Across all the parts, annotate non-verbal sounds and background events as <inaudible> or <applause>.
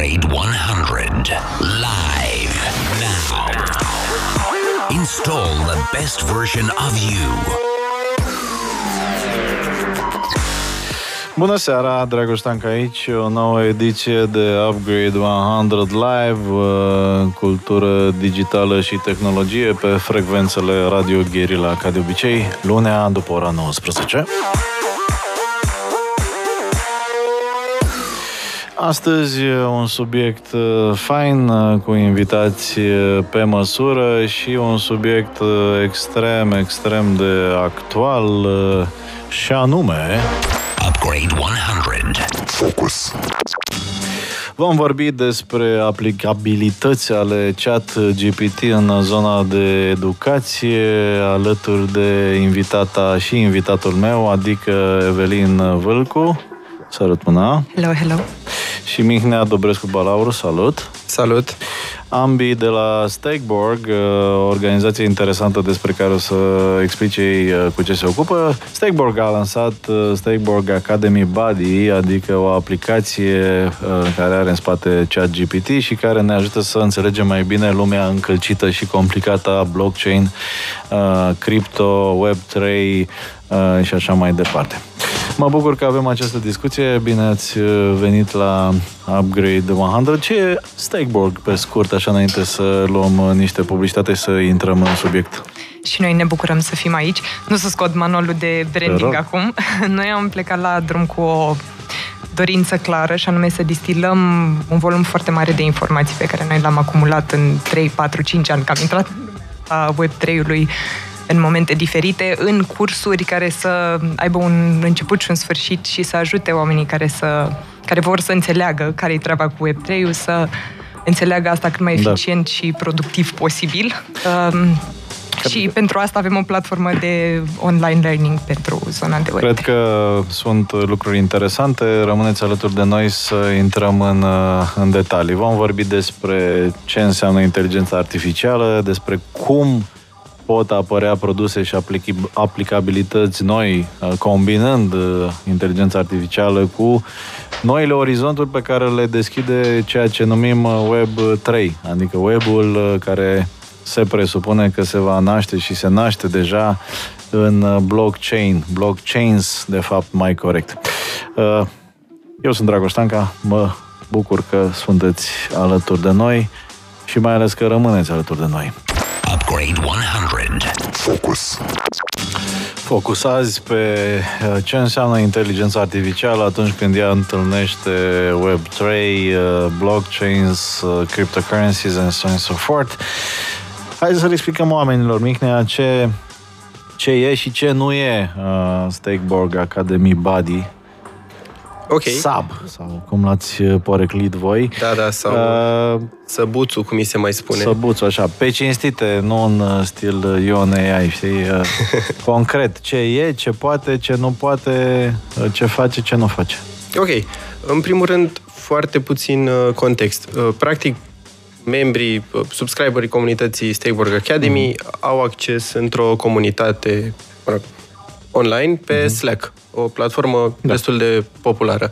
Upgrade 100. Live now. Install the best version of you. Bună seara, Dragoș Tanca aici, o nouă ediție de Upgrade 100 Live, uh, cultură digitală și tehnologie pe frecvențele Radio Guerilla, ca de obicei, lunea după ora 19. Astăzi un subiect uh, fain, uh, cu invitați pe măsură și un subiect extrem, extrem de actual și anume... Upgrade 100. Focus. Vom vorbi despre aplicabilități ale chat GPT în zona de educație, alături de invitata și invitatul meu, adică Evelin Vâlcu. Salut mâna! Hello, hello! Și Mihnea Dobrescu Balauru, salut! Salut! Ambii de la Stakeborg, o organizație interesantă despre care o să explice ei cu ce se ocupă. Stakeborg a lansat Stakeborg Academy Buddy, adică o aplicație care are în spate chat GPT și care ne ajută să înțelegem mai bine lumea încălcită și complicată a blockchain, crypto, Web3 și așa mai departe. Mă bucur că avem această discuție. Bine ați venit la Upgrade 100. Ce e Stakeborg, pe scurt, așa înainte să luăm niște publicitate și să intrăm în subiect? Și noi ne bucurăm să fim aici. Nu să scot manualul de branding acum. <laughs> Noi am plecat la drum cu o dorință clară și anume să distilăm un volum foarte mare de informații pe care noi l-am acumulat în 3, 4, 5 ani, că am intrat a Web3-ului în momente diferite, în cursuri care să aibă un început și un sfârșit și să ajute oamenii care, să, care vor să înțeleagă care e treaba cu Web3-ul, să înțeleagă asta cât mai eficient da. și productiv posibil. Um, și pentru asta avem o platformă de online learning pentru zona de web. Cred că sunt lucruri interesante. Rămâneți alături de noi să intrăm în, în detalii. Vom vorbi despre ce înseamnă inteligența artificială, despre cum pot apărea produse și aplicabilități noi, uh, combinând uh, inteligența artificială cu noile orizonturi pe care le deschide ceea ce numim uh, Web 3, adică webul care se presupune că se va naște și se naște deja în blockchain, blockchains, de fapt, mai corect. Eu sunt Dragoș Tanca, mă bucur că sunteți alături de noi și mai ales că rămâneți alături de noi. Upgrade 100. Focus. Focusați pe uh, ce înseamnă inteligența artificială atunci când ea întâlnește Web3, uh, blockchains, uh, cryptocurrencies and so on and so forth. Hai să le explicăm oamenilor, Mihnea, ce, ce e și ce nu e uh, Stakeborg Academy Buddy Ok. Sab, sau cum l-ați uh, poreclit voi. Da, da, sau uh, săbuțu, cum mi se mai spune. Săbuțu, așa, pe cinstite, nu în uh, stil Ion AI, știi? Uh, <laughs> concret, ce e, ce poate, ce nu poate, ce face, ce nu face. Ok. În primul rând, foarte puțin context. Practic, membrii, subscriberii comunității Stakeborg Academy mm-hmm. au acces într-o comunitate online pe mm-hmm. Slack o platformă da. destul de populară.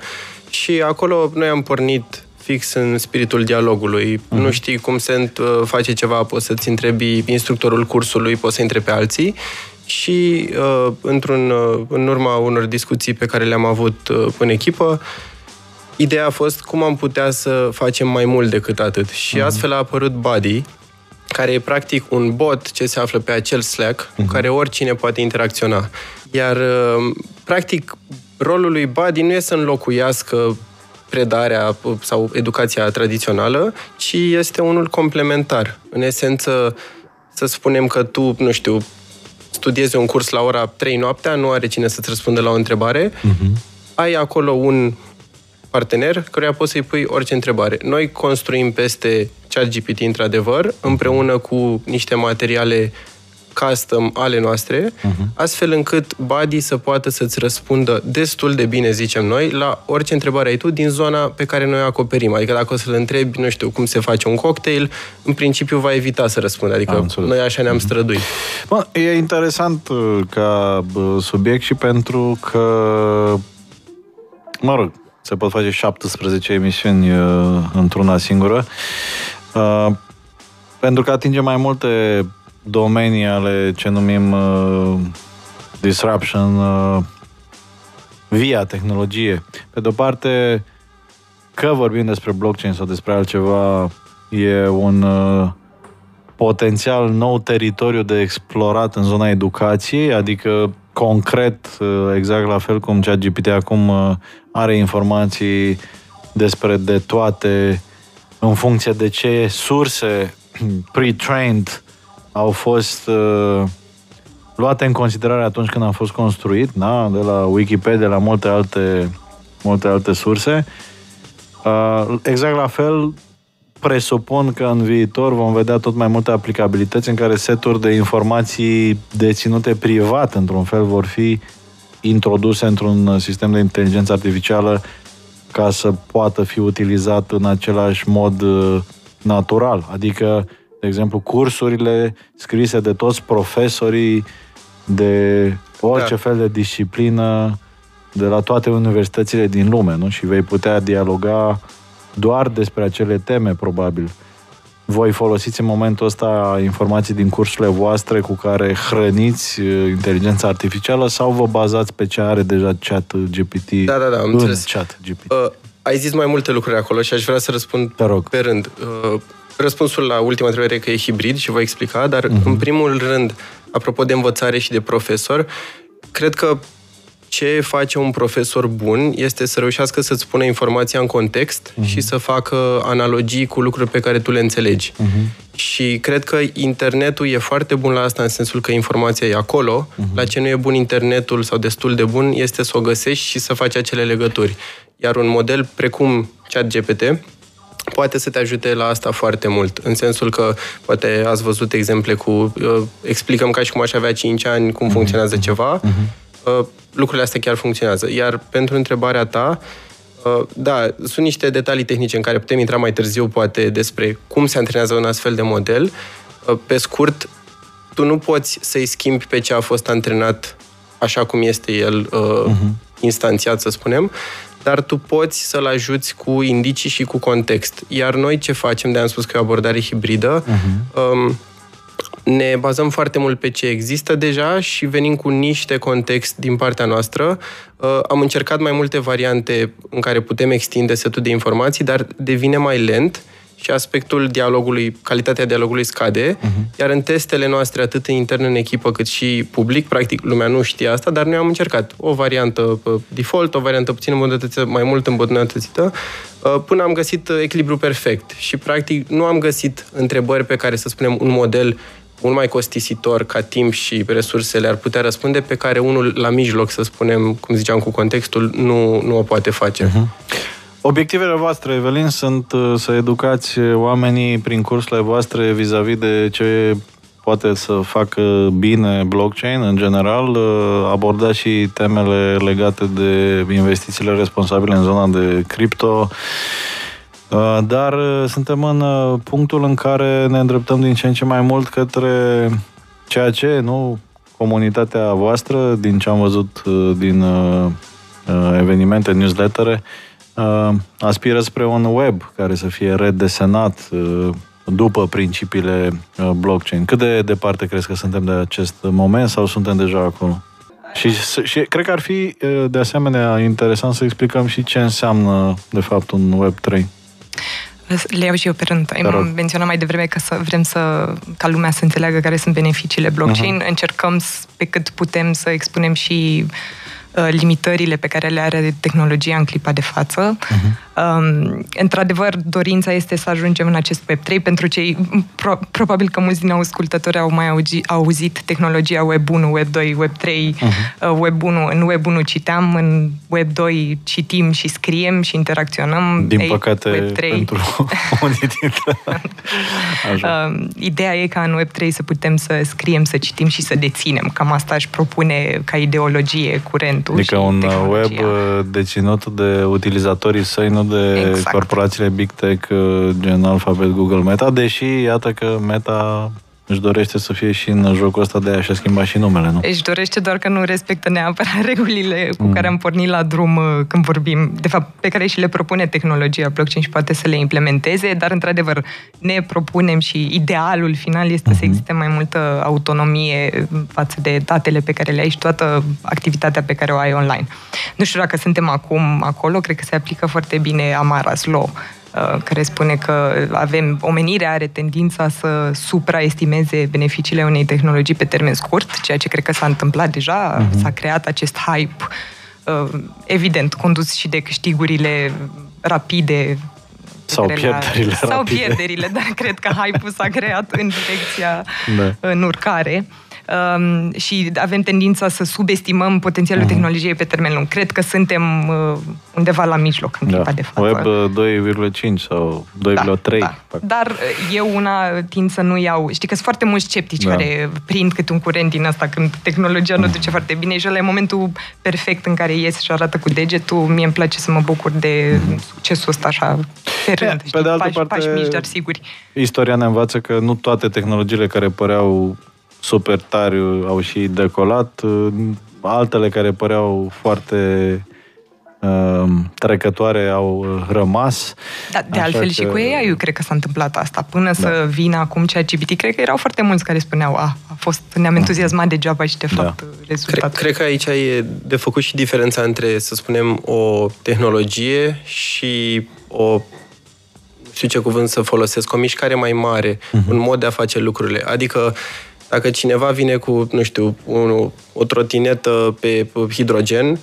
Și acolo noi am pornit fix în spiritul dialogului. Uh-huh. Nu știi cum se uh, face ceva, poți să-ți întrebi instructorul cursului, poți să întrebi pe alții. Și uh, într-un, uh, în urma unor discuții pe care le-am avut uh, în echipă, ideea a fost cum am putea să facem mai mult decât atât. Și uh-huh. astfel a apărut Buddy, care e practic un bot ce se află pe acel Slack, uh-huh. cu care oricine poate interacționa. Iar, uh, practic, rolul lui Buddy nu e să înlocuiască predarea sau educația tradițională, ci este unul complementar. În esență, să spunem că tu, nu știu, studiezi un curs la ora 3 noaptea, nu are cine să-ți răspundă la o întrebare, uh-huh. ai acolo un partener căruia poți să-i pui orice întrebare. Noi construim peste ChatGPT, într-adevăr, împreună cu niște materiale custom ale noastre, uh-huh. astfel încât Buddy să poată să-ți răspundă destul de bine, zicem noi, la orice întrebare ai tu din zona pe care noi o acoperim. Adică dacă o să-l întrebi, nu știu, cum se face un cocktail, în principiu va evita să răspundă. Adică noi așa ne-am uh-huh. străduit. Bă, e interesant uh, ca subiect și pentru că, mă rog, se pot face 17 emisiuni uh, într-una singură, uh, pentru că atinge mai multe domenii ale ce numim uh, disruption uh, via tehnologie. Pe de-o parte, că vorbim despre blockchain sau despre altceva, e un uh, potențial nou teritoriu de explorat în zona educației, adică concret, uh, exact la fel cum ChatGPT acum uh, are informații despre de toate în funcție de ce surse <clears throat> pre-trained au fost uh, luate în considerare atunci când a fost construit, da? de la Wikipedia, la multe alte, multe alte surse. Uh, exact la fel, presupun că în viitor vom vedea tot mai multe aplicabilități în care seturi de informații deținute privat, într-un fel, vor fi introduse într-un sistem de inteligență artificială ca să poată fi utilizat în același mod uh, natural. Adică, de exemplu, cursurile scrise de toți profesorii de orice da. fel de disciplină de la toate universitățile din lume, nu? Și vei putea dialoga doar despre acele teme, probabil. Voi folosiți în momentul ăsta informații din cursurile voastre cu care hrăniți uh, inteligența artificială sau vă bazați pe ce are deja chat GPT? Da, da, da, am înțeles. chat GPT. Uh, ai zis mai multe lucruri acolo și aș vrea să răspund Te rog. pe rând. Uh, răspunsul la ultima întrebare e că e hibrid și voi explica, dar uh-huh. în primul rând, apropo de învățare și de profesor, cred că ce face un profesor bun este să reușească să-ți pune informația în context uh-huh. și să facă analogii cu lucruri pe care tu le înțelegi. Uh-huh. Și cred că internetul e foarte bun la asta, în sensul că informația e acolo. Uh-huh. La ce nu e bun internetul sau destul de bun este să o găsești și să faci acele legături. Iar un model precum ChatGPT poate să te ajute la asta foarte mult, în sensul că poate ați văzut exemple cu uh, explicăm ca și cum aș avea 5 ani cum funcționează uh-huh. ceva. Uh-huh Uh, lucrurile astea chiar funcționează. Iar pentru întrebarea ta, uh, da, sunt niște detalii tehnice în care putem intra mai târziu, poate, despre cum se antrenează un astfel de model. Uh, pe scurt, tu nu poți să-i schimbi pe ce a fost antrenat așa cum este el uh-huh. instanțiat, să spunem, dar tu poți să-l ajuți cu indicii și cu context. Iar noi ce facem, de am spus că e o abordare hibridă, uh-huh. um, ne bazăm foarte mult pe ce există deja și venim cu niște context din partea noastră. Uh, am încercat mai multe variante în care putem extinde setul de informații, dar devine mai lent și aspectul dialogului, calitatea dialogului scade, uh-huh. iar în testele noastre, atât în intern în echipă, cât și public, practic lumea nu știe asta, dar noi am încercat o variantă uh, default, o variantă puțin îmbunătățită, mai mult îmbunătățită, uh, până am găsit echilibru perfect. Și practic nu am găsit întrebări pe care să spunem un model mult mai costisitor ca timp și resursele ar putea răspunde, pe care unul la mijloc, să spunem, cum ziceam cu contextul, nu, nu o poate face. Uh-huh. Obiectivele voastre, Evelin, sunt uh, să educați oamenii prin cursurile voastre vis-a-vis de ce poate să facă bine blockchain în general, uh, aborda și temele legate de investițiile responsabile în zona de cripto, Uh, dar uh, suntem în uh, punctul în care ne îndreptăm din ce în ce mai mult către ceea ce, nu, comunitatea voastră, din ce am văzut din evenimente, newslettere, aspiră spre un web care să fie redesenat după principiile blockchain. Cât de departe crezi că suntem de acest moment sau suntem deja acolo? Și, și cred că ar fi de asemenea interesant să explicăm și ce înseamnă de fapt un Web 3. Le iau și eu pe rând. Ai menționat mai devreme că să, vrem să, ca lumea să înțeleagă care sunt beneficiile blockchain. Uh-huh. Încercăm pe cât putem să expunem și uh, limitările pe care le are tehnologia în clipa de față. Uh-huh. Um, într-adevăr, dorința este să ajungem în acest Web3 pentru cei, pro, probabil că mulți din ascultători au mai auzi, auzit tehnologia Web 1, Web 2, Web 3, uh-huh. uh, Web 1. În Web 1 citeam, în Web 2 citim și scriem și interacționăm. Din Ei, păcate, Web 3. pentru <laughs> unii dintre... uh, ideea e ca în Web 3 să putem să scriem, să citim și să deținem. Cam asta își propune ca ideologie curentul Adică un web uh, deținut de utilizatorii săi, nu de exact. corporațiile Big Tech, uh, gen Alphabet, Google, Meta, deși iată că Meta își dorește să fie și în jocul ăsta de aia și a schimbat și numele, nu? Își dorește doar că nu respectă neapărat <laughs> regulile cu mm. care am pornit la drum uh, când vorbim, de fapt, pe care și le propune tehnologia blockchain și poate să le implementeze, dar, într-adevăr, ne propunem și idealul final este mm-hmm. să mhm. existe mai multă autonomie față de datele pe care le ai și toată activitatea pe care o ai online. Nu știu dacă suntem acum acolo, cred că se aplică foarte bine Amara's Law, Uh, care spune că avem, omenirea are tendința să supraestimeze beneficiile unei tehnologii pe termen scurt, ceea ce cred că s-a întâmplat deja, uh-huh. s-a creat acest hype, uh, evident, condus și de câștigurile rapide sau pierderile Sau pierderile, dar cred că hype-ul s-a creat în direcția da. în urcare um, și avem tendința să subestimăm potențialul uh-huh. tehnologiei pe termen lung. Cred că suntem uh, undeva la mijloc în da. de față. Web 2,5 uh, sau 2,3. Da, da. Dar uh, eu una tind să nu iau... Știi că sunt foarte mulți sceptici da. care prind câte un curent din asta când tehnologia nu duce foarte bine și ăla e momentul perfect în care ies și arată cu degetul. Mie îmi place să mă bucur de uh-huh. succesul ăsta așa pe rând. Pe de altă pași, parte, pași mici, dar siguri. Istoria ne învață că nu toate tehnologiile care păreau super tari au și decolat, altele care păreau foarte uh, trecătoare au rămas. Da, de altfel că... și cu ei, eu cred că s-a întâmplat asta. Până da. să vină acum ChatGPT, cred că erau foarte mulți care spuneau, a, a fost, ne-am entuziasmat degeaba și de da. fapt da. rezultatul. Cred, cred că aici e de făcut și diferența între, să spunem, o tehnologie și o știu ce cuvânt să folosesc, o mișcare mai mare, uh-huh. un mod de a face lucrurile. Adică dacă cineva vine cu, nu știu, un, o trotinetă pe hidrogen,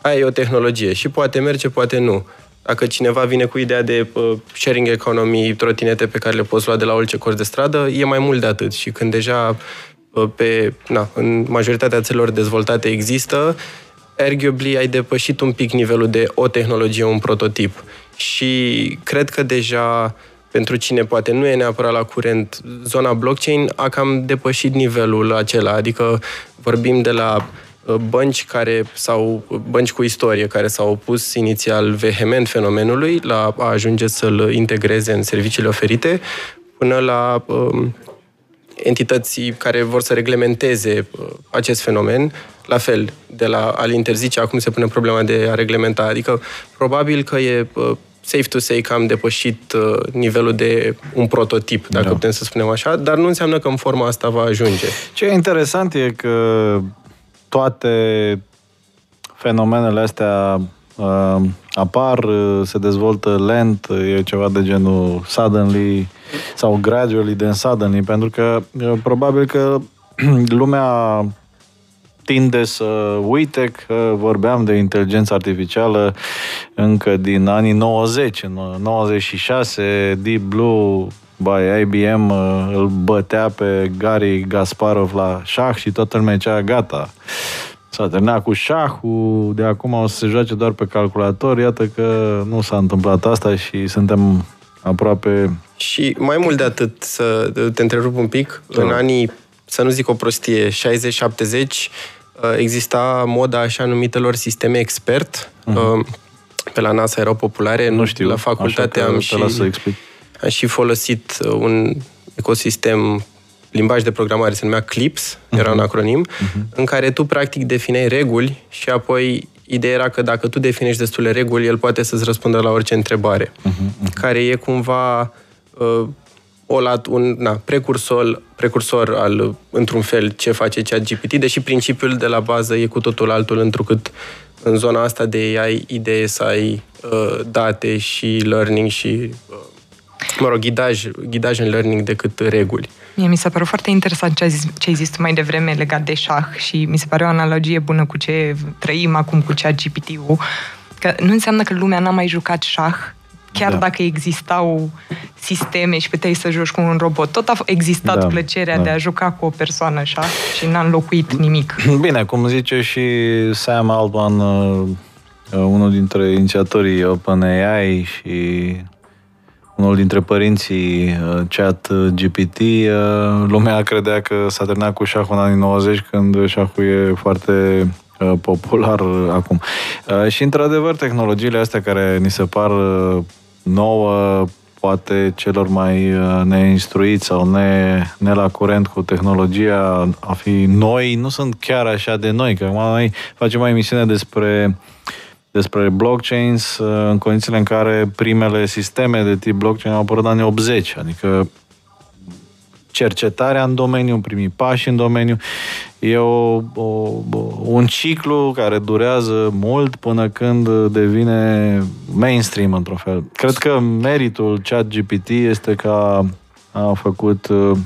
aia e o tehnologie și poate merge, poate nu. Dacă cineva vine cu ideea de uh, sharing economy, trotinete pe care le poți lua de la orice colț de stradă, e mai mult de atât. Și când deja uh, pe, na, în majoritatea țărilor dezvoltate există, arguably ai depășit un pic nivelul de o tehnologie, un prototip. Și cred că deja pentru cine poate nu e neapărat la curent, zona blockchain a cam depășit nivelul acela, adică vorbim de la uh, bănci care sau bănci cu istorie care s-au opus inițial vehement fenomenului la a ajunge să-l integreze în serviciile oferite, până la um, entități care vor să reglementeze uh, acest fenomen, la fel, de la a-l interzice, acum se pune problema de a reglementa. Adică, probabil că e uh, safe to say că am depășit uh, nivelul de un prototip, dacă da. putem să spunem așa, dar nu înseamnă că în forma asta va ajunge. Ce e interesant e că toate fenomenele astea uh, apar, uh, se dezvoltă lent, e ceva de genul suddenly sau gradually, then suddenly, pentru că uh, probabil că <clears throat> lumea tinde să uite că vorbeam de inteligență artificială încă din anii 90. În 96, Deep Blue by IBM uh, îl bătea pe Gary Gasparov la șah și toată lumea zicea gata. S-a terminat cu șahul, de acum o să se joace doar pe calculator. Iată că nu s-a întâmplat asta și suntem aproape... Și mai mult de atât, să te întrerup un pic, da. în anii să nu zic o prostie, 60-70, uh, exista moda așa numitelor sisteme expert. Uh-huh. Pe la NASA erau populare. Nu știu, la facultate am și, să explic. am și folosit uh, un ecosistem limbaj de programare, se numea CLIPS, uh-huh. era un acronim, uh-huh. în care tu practic defineai reguli și apoi ideea era că dacă tu definești destule reguli, el poate să-ți răspundă la orice întrebare, uh-huh. care e cumva uh, o lat, un na, precursor, precursor al, într-un fel, ce face ChatGPT, deși principiul de la bază e cu totul altul, întrucât în zona asta de AI, idee să ai uh, date și learning și, uh, mă rog, ghidaj, ghidaj în learning decât reguli. Mie mi s-a părut foarte interesant ce, ai zis, ce ai zis tu mai devreme legat de șah și mi se pare o analogie bună cu ce trăim acum cu ChatGPT-ul, că nu înseamnă că lumea n-a mai jucat șah, chiar da. dacă existau sisteme și puteai să joci cu un robot, tot a existat da, plăcerea da. de a juca cu o persoană așa și n-a înlocuit nimic. <clears throat> Bine, cum zice și Sam Altman, uh, unul dintre inițiatorii OpenAI și unul dintre părinții uh, chat GPT, uh, lumea credea că s-a terminat cu șahul în anii 90, când șahul e foarte popular acum. Și, într-adevăr, tehnologiile astea care ni se par nouă poate celor mai uh, neinstruiți sau ne, ne la curent cu tehnologia a fi noi, nu sunt chiar așa de noi, că acum noi facem o emisiune despre despre blockchains uh, în condițiile în care primele sisteme de tip blockchain au apărut în anii 80, adică cercetarea în domeniu, primii pași în domeniu. E o, o, un ciclu care durează mult până când devine mainstream într-un fel. Cred că meritul chat GPT este că a, a făcut uh,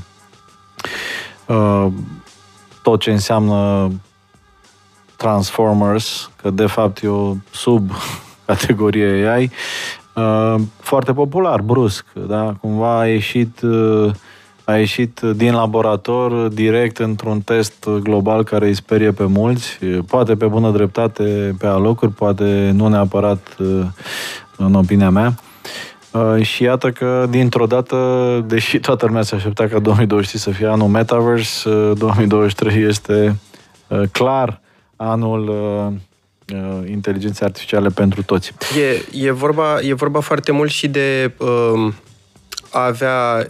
uh, tot ce înseamnă Transformers, că de fapt e o sub categorie AI, uh, foarte popular, brusc, da? Cumva a ieșit uh, a ieșit din laborator direct într-un test global care îi sperie pe mulți, poate pe bună dreptate pe alocuri, poate nu neapărat în opinia mea. Și iată că, dintr-o dată, deși toată lumea se aștepta ca 2023 să fie anul Metaverse, 2023 este clar anul inteligenței artificiale pentru toți. E, e, vorba, e vorba foarte mult și de uh, a avea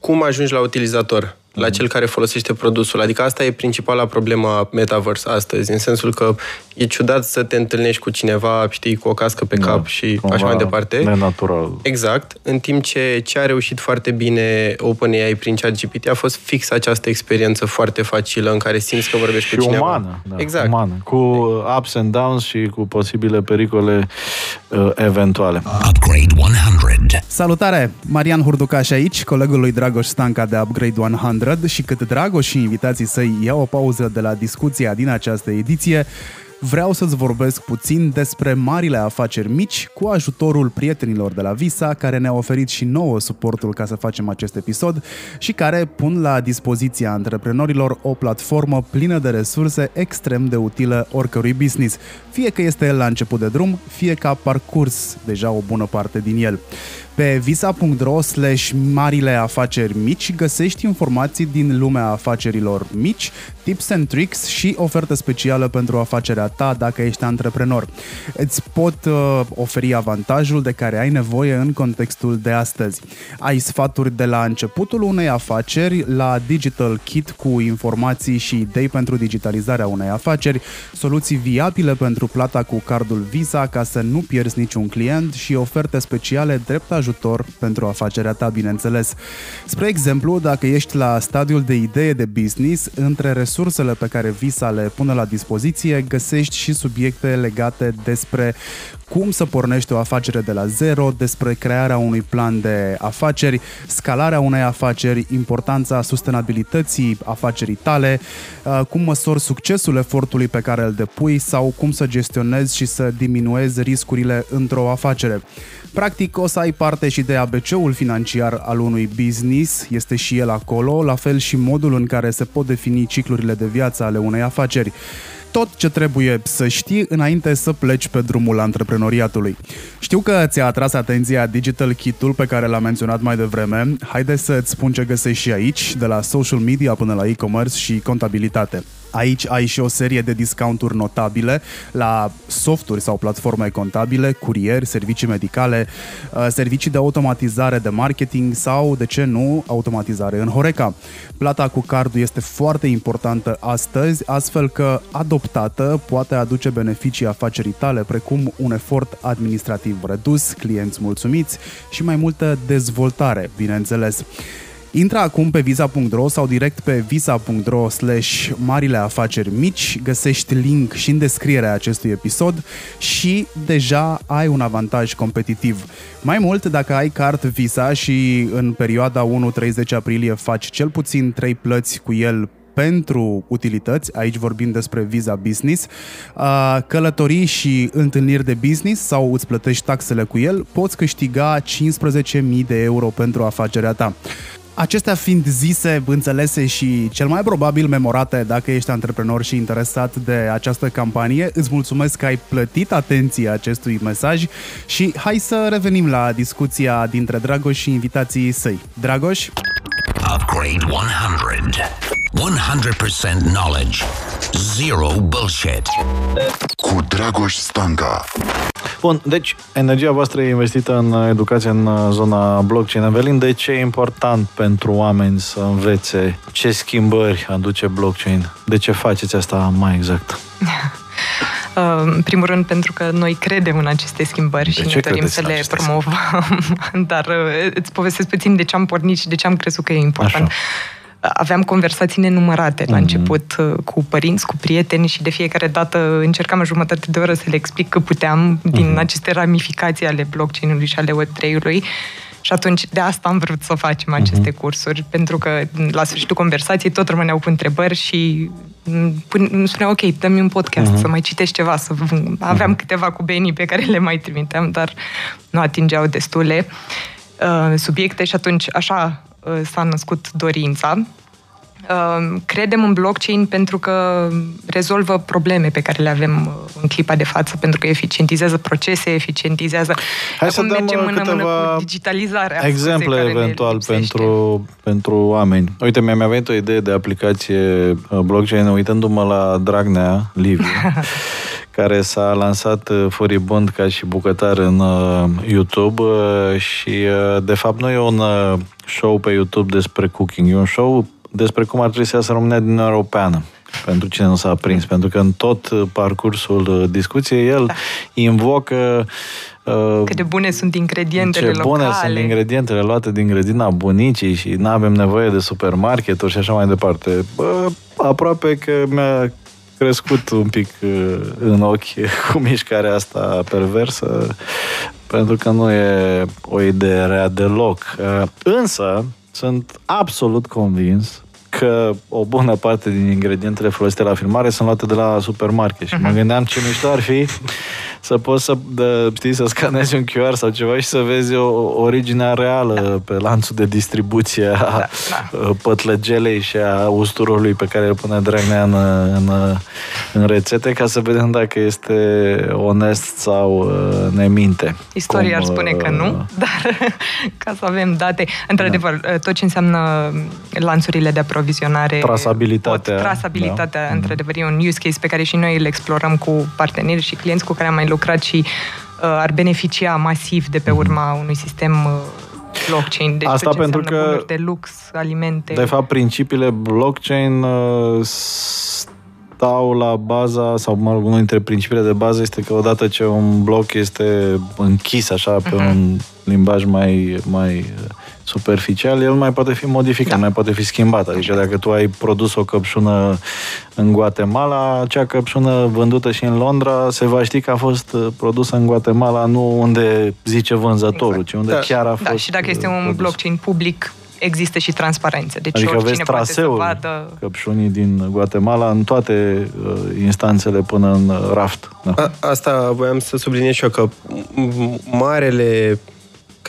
cum ajungi la utilizator, la mhm. cel care folosește produsul. Adică asta e principala problemă a Metaverse astăzi, în sensul că e ciudat să te întâlnești cu cineva, știi, cu o cască pe da, cap și așa mai departe. Nenatural. Exact. În timp ce ce a reușit foarte bine OpenAI prin ChatGPT a fost fix această experiență foarte facilă în care simți că vorbești și cu cineva. umană. Da, exact. Umană. Cu ups and downs și cu posibile pericole uh, eventuale. Upgrade 100. Salutare! Marian Hurducaș aici, colegul lui Dragoș Stanca de Upgrade 100 și cât Dragoș și invitații săi iau o pauză de la discuția din această ediție, vreau să-ți vorbesc puțin despre marile afaceri mici cu ajutorul prietenilor de la Visa care ne-au oferit și nouă suportul ca să facem acest episod și care pun la dispoziția antreprenorilor o platformă plină de resurse extrem de utilă oricărui business, fie că este el la început de drum, fie că a parcurs deja o bună parte din el. Pe visa.ro slash marile afaceri mici găsești informații din lumea afacerilor mici, tips and tricks și ofertă specială pentru afacerea ta dacă ești antreprenor. Îți pot uh, oferi avantajul de care ai nevoie în contextul de astăzi. Ai sfaturi de la începutul unei afaceri la Digital Kit cu informații și idei pentru digitalizarea unei afaceri, soluții viabile pentru plata cu cardul Visa ca să nu pierzi niciun client și oferte speciale drept ajutor ajutor pentru afacerea ta, bineînțeles. Spre exemplu, dacă ești la stadiul de idee de business, între resursele pe care Visa le pune la dispoziție, găsești și subiecte legate despre cum să pornești o afacere de la zero, despre crearea unui plan de afaceri, scalarea unei afaceri, importanța sustenabilității afacerii tale, uh, cum măsori succesul efortului pe care îl depui sau cum să gestionezi și să diminuezi riscurile într-o afacere. Practic o să ai parte și de ABC-ul financiar al unui business, este și el acolo, la fel și modul în care se pot defini ciclurile de viață ale unei afaceri tot ce trebuie să știi înainte să pleci pe drumul antreprenoriatului. Știu că ți-a atras atenția Digital Kit-ul pe care l-am menționat mai devreme. Haide să-ți spun ce găsești și aici, de la social media până la e-commerce și contabilitate. Aici ai și o serie de discounturi notabile la softuri sau platforme contabile, curieri, servicii medicale, uh, servicii de automatizare de marketing sau, de ce nu, automatizare în Horeca. Plata cu cardul este foarte importantă astăzi, astfel că adoptată poate aduce beneficii afacerii tale, precum un efort administrativ redus, clienți mulțumiți și mai multă dezvoltare, bineînțeles. Intră acum pe visa.ro sau direct pe visa.ro slash marile afaceri mici, găsești link și în descrierea acestui episod și deja ai un avantaj competitiv. Mai mult, dacă ai card Visa și în perioada 1-30 aprilie faci cel puțin 3 plăți cu el pentru utilități, aici vorbim despre Visa Business, călătorii și întâlniri de business sau îți plătești taxele cu el, poți câștiga 15.000 de euro pentru afacerea ta. Acestea fiind zise, înțelese și cel mai probabil memorate dacă ești antreprenor și interesat de această campanie, îți mulțumesc că ai plătit atenție acestui mesaj și hai să revenim la discuția dintre Dragoș și invitații săi. Dragoș? Upgrade 100. 100% knowledge. Zero bullshit. Cu Dragoș Stanca. Bun, deci energia voastră e investită în educație în zona blockchain. Evelin, de ce e important pentru oameni să învețe ce schimbări aduce blockchain? De ce faceți asta mai exact? <laughs> În primul rând pentru că noi credem în aceste schimbări De și ce ne dorim credeți să în le aceste promovăm. <laughs> Dar uh, îți povestesc puțin de ce am pornit și de ce am crezut că e important. Așa. Aveam conversații nenumărate la Mhm. început uh, cu părinți, cu prieteni și de fiecare dată încercam în jumătate de oră să le explic că puteam din Mhm. aceste ramificații ale blockchain-ului și ale Web3-ului. Și atunci de asta am vrut să facem aceste cursuri, pentru că la sfârșitul conversației tot rămâneau cu întrebări și mm, pun- îmi spuneau, ok, dă-mi un podcast, să mai citești ceva, să v- aveam câteva cu Beni pe care le mai trimiteam, dar nu atingeau destule uh, subiecte și atunci așa uh, s-a născut dorința. Uh, Credem în blockchain pentru că rezolvă probleme pe care le avem uh, în clipa de față, pentru că eficientizează procese, eficientizează... Hai să Acum dăm, mergem uh, mână-mână câteva cu digitalizarea. Exemple scuze, care ne eventual lipsește. pentru, pentru oameni. Uite, mi-a venit o idee de aplicație uh, blockchain uitându-mă la Dragnea, Liviu, <laughs> care s-a lansat uh, furibund ca și bucătar în uh, YouTube uh, și uh, de fapt nu e un uh, show pe YouTube despre cooking, e un show despre cum ar trebui să iasă România din Uniunea Europeană. Pentru cine nu s-a prins, pentru că în tot uh, parcursul uh, discuției el invocă uh, Cât de bune sunt ingredientele ce bune locale. sunt ingredientele luate din grădina bunicii și nu avem nevoie de supermarketuri și așa mai departe. Bă, aproape că mi-a crescut un pic uh, în ochi <laughs> cu mișcarea asta perversă, pentru că nu e o idee rea deloc. Uh, Însă, sunt absolut convins că o bună parte din ingredientele folosite la filmare sunt luate de la supermarket și mă gândeam ce mișto ar fi să poți să, de, știi, să scanezi un QR sau ceva și să vezi o originea reală pe lanțul de distribuție a Da, da. pătlăgelei și a usturului pe care îl pune Dragnea în, în, în rețete ca să vedem dacă este onest sau uh, ne minte. Istoria ar Cum, spune că uh, nu, <laughs> dar ca să avem date. Într-adevăr, tot ce înseamnă lanțurile de aprovizionare... Trasabilitatea, Pot, trasabilitatea, da. într-adevăr, e un use case pe care și noi îl explorăm cu parteneri și clienți cu care am mai lucrat și uh, ar beneficia masiv de pe urma unui sistem uh, blockchain. Deci Mhm. Asta tot ce pentru înseamnă că, bunuri de lux, alimente... De fapt, principiile blockchain uh, stau la baza, sau mă rog, unul dintre principiile de bază este că odată ce un bloc este închis așa pe Mhm. un limbaj mai, mai uh, superficial, el nu mai poate fi modificat, Da. nu mai poate fi schimbat. Adică dacă tu ai produs o căpșună în Guatemala, acea căpșună vândută și în Londra se va ști că a fost uh, produsă în Guatemala, nu unde zice vânzătorul, Exact. ci unde Da. chiar a fost Da, și dacă este uh, un produs. blockchain public, există și transparență. Deci Adică oricine vezi poate să traseul vadă... căpșunii din Guatemala în toate uh, instanțele până în uh, raft. Da. A, asta voiam să subliniez și eu, că m- marele,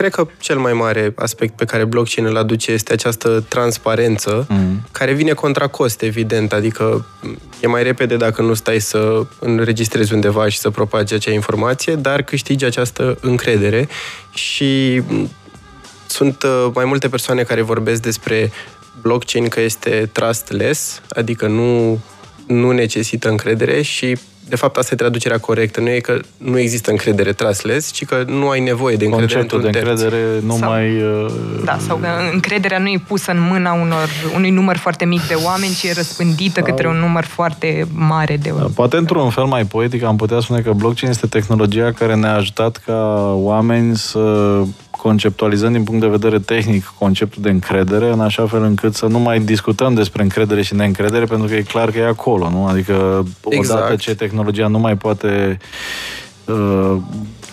cred că cel mai mare aspect pe care blockchain îl aduce este această transparență, Mm. care vine contra cost, evident, adică e mai repede dacă nu stai să înregistrezi undeva și să propagi acea informație, dar câștigi această încredere și m, sunt uh, mai multe persoane care vorbesc despre blockchain că este trustless, adică nu, nu necesită încredere și de fapt asta e traducerea corectă. Nu e că nu există încredere trustless, ci că nu ai nevoie de încredere Conceptul de într-un terț. încredere nu Sau- mai... Uh, Da, sau că încrederea nu e pusă în mâna unor, unui număr foarte mic de oameni, ci e răspândită către un număr foarte mare de da, oameni. Poate într-un fel mai poetic am putea spune că blockchain este tehnologia care ne-a ajutat ca oameni să conceptualizăm din punct de vedere tehnic conceptul de încredere, în așa fel încât să nu mai discutăm despre încredere și neîncredere, pentru că e clar că e acolo, nu? Adică Exact. odată ce tehnologia nu mai poate uh,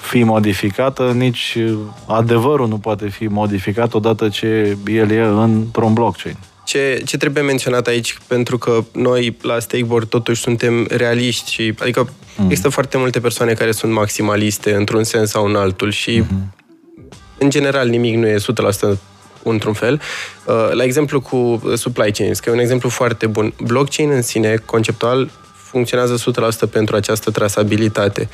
fi modificată, nici uh, adevărul nu poate fi modificat odată ce el e într-un blockchain. Ce, ce trebuie menționat aici, pentru că noi la Stakeboard totuși suntem realiști și adică mm. există foarte multe persoane care sunt maximaliste într-un sens sau în altul și mm-hmm. În general nimic nu e 100% într-un fel. Uh, La exemplu cu supply chains, că e un exemplu foarte bun. Blockchain în sine, conceptual, funcționează 100% pentru această trasabilitate.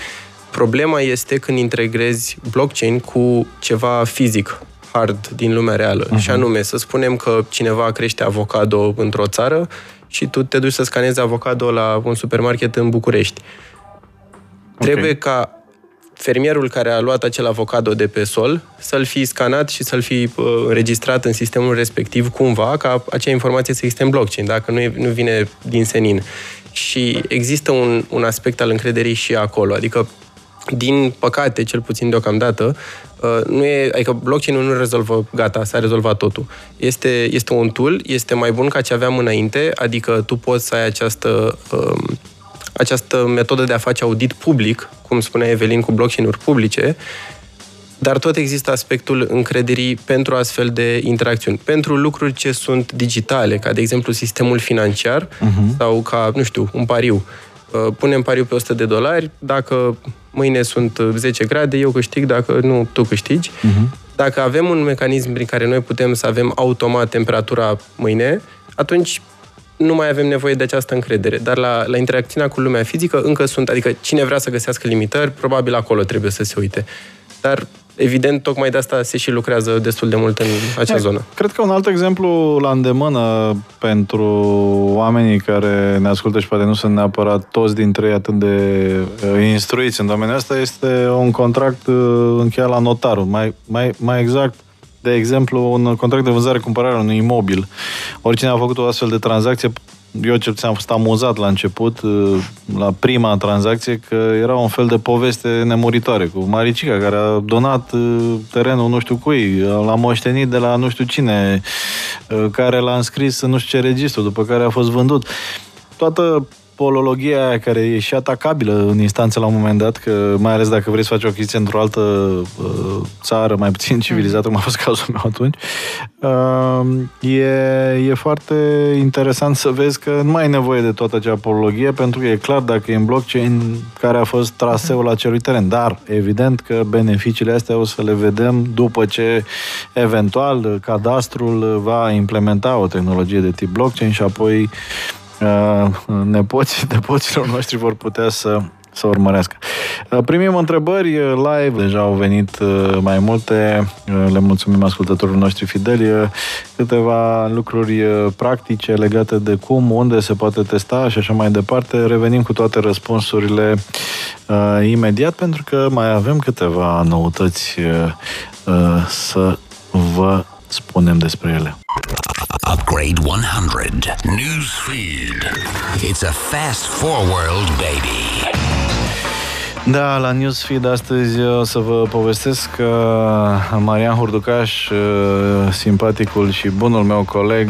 Problema este când integrezi blockchain cu ceva fizic, hard din lumea reală. Uh-huh. Și anume, să spunem că cineva crește avocado într-o țară și tu te duci să scanezi avocado la un supermarket în București. Okay. Trebuie ca fermierul care a luat acel avocado de pe sol să-l fi scanat și să-l fi uh, înregistrat în sistemul respectiv cumva ca acea informație să existe în blockchain, dacă nu, e, nu vine din senin. Și există un, un aspect al încrederii și acolo, adică din păcate, cel puțin deocamdată, uh, nu e, adică blockchain-ul nu rezolvă, gata, s-a rezolvat totul. Este, este un tool, este mai bun ca ce aveam înainte, adică tu poți să ai această, um, această metodă de a face audit public, cum spunea Evelin, cu blockchain-uri publice, dar tot există aspectul încrederii pentru astfel de interacțiuni. Pentru lucruri ce sunt digitale, ca de exemplu sistemul financiar uh-huh. sau ca, nu știu, un pariu. Uh, punem pariu pe 100 de dolari, dacă mâine sunt 10 grade, eu câștig, dacă nu, tu câștigi. Uh-huh. Dacă avem un mecanism prin care noi putem să avem automat temperatura mâine, atunci nu mai avem nevoie de această încredere. Dar la, la interacțiunea cu lumea fizică încă sunt, adică cine vrea să găsească limitări, probabil acolo trebuie să se uite. Dar evident, tocmai de asta se și lucrează destul de mult în acea zonă. Cred că un alt exemplu la îndemână pentru oamenii care ne ascultă și poate nu sunt neapărat toți dintre ei atât de uh, instruiți în domeniul ăsta este un contract uh, încheiat la notarul. Mai, mai, mai exact, de exemplu, un contract de vânzare-cumpărare unui imobil. Oricine a făcut o astfel de tranzacție eu cel puțin am fost amuzat la început, uh, la prima tranzacție, că era un fel de poveste nemuritoare cu Maricica, care a donat uh, terenul nu știu cui, l-a moștenit de la nu știu cine, uh, care l-a înscris în nu știu ce registru, după care a fost vândut. Toată polologia aia care e și atacabilă în instanță la un moment dat, că mai ales dacă vrei să faci o achiziție într-o altă uh, țară mai puțin civilizată, cum a fost cazul meu atunci, uh, e, e foarte interesant să vezi că nu mai ai nevoie de toată acea polologie, pentru că e clar dacă e în blockchain care a fost traseul acelui teren. Dar, evident că beneficiile astea o să le vedem după ce eventual cadastrul va implementa o tehnologie de tip blockchain și apoi Uh, nepoții, <laughs> nepoților noștri vor putea să să urmărească. Uh, primim întrebări uh, live, deja au venit mai multe, le mulțumim ascultătorilor noștri fideli, câteva lucruri practice legate de cum, unde se poate testa și așa mai departe. Revenim cu toate răspunsurile uh, imediat pentru că mai avem câteva noutăți uh, să vă spunem despre ele. Upgrade 100. News feed. It's a fast forward, baby. Da, la Newsfeed astăzi o să vă povestesc că Marian Hurducaș, simpaticul și bunul meu coleg,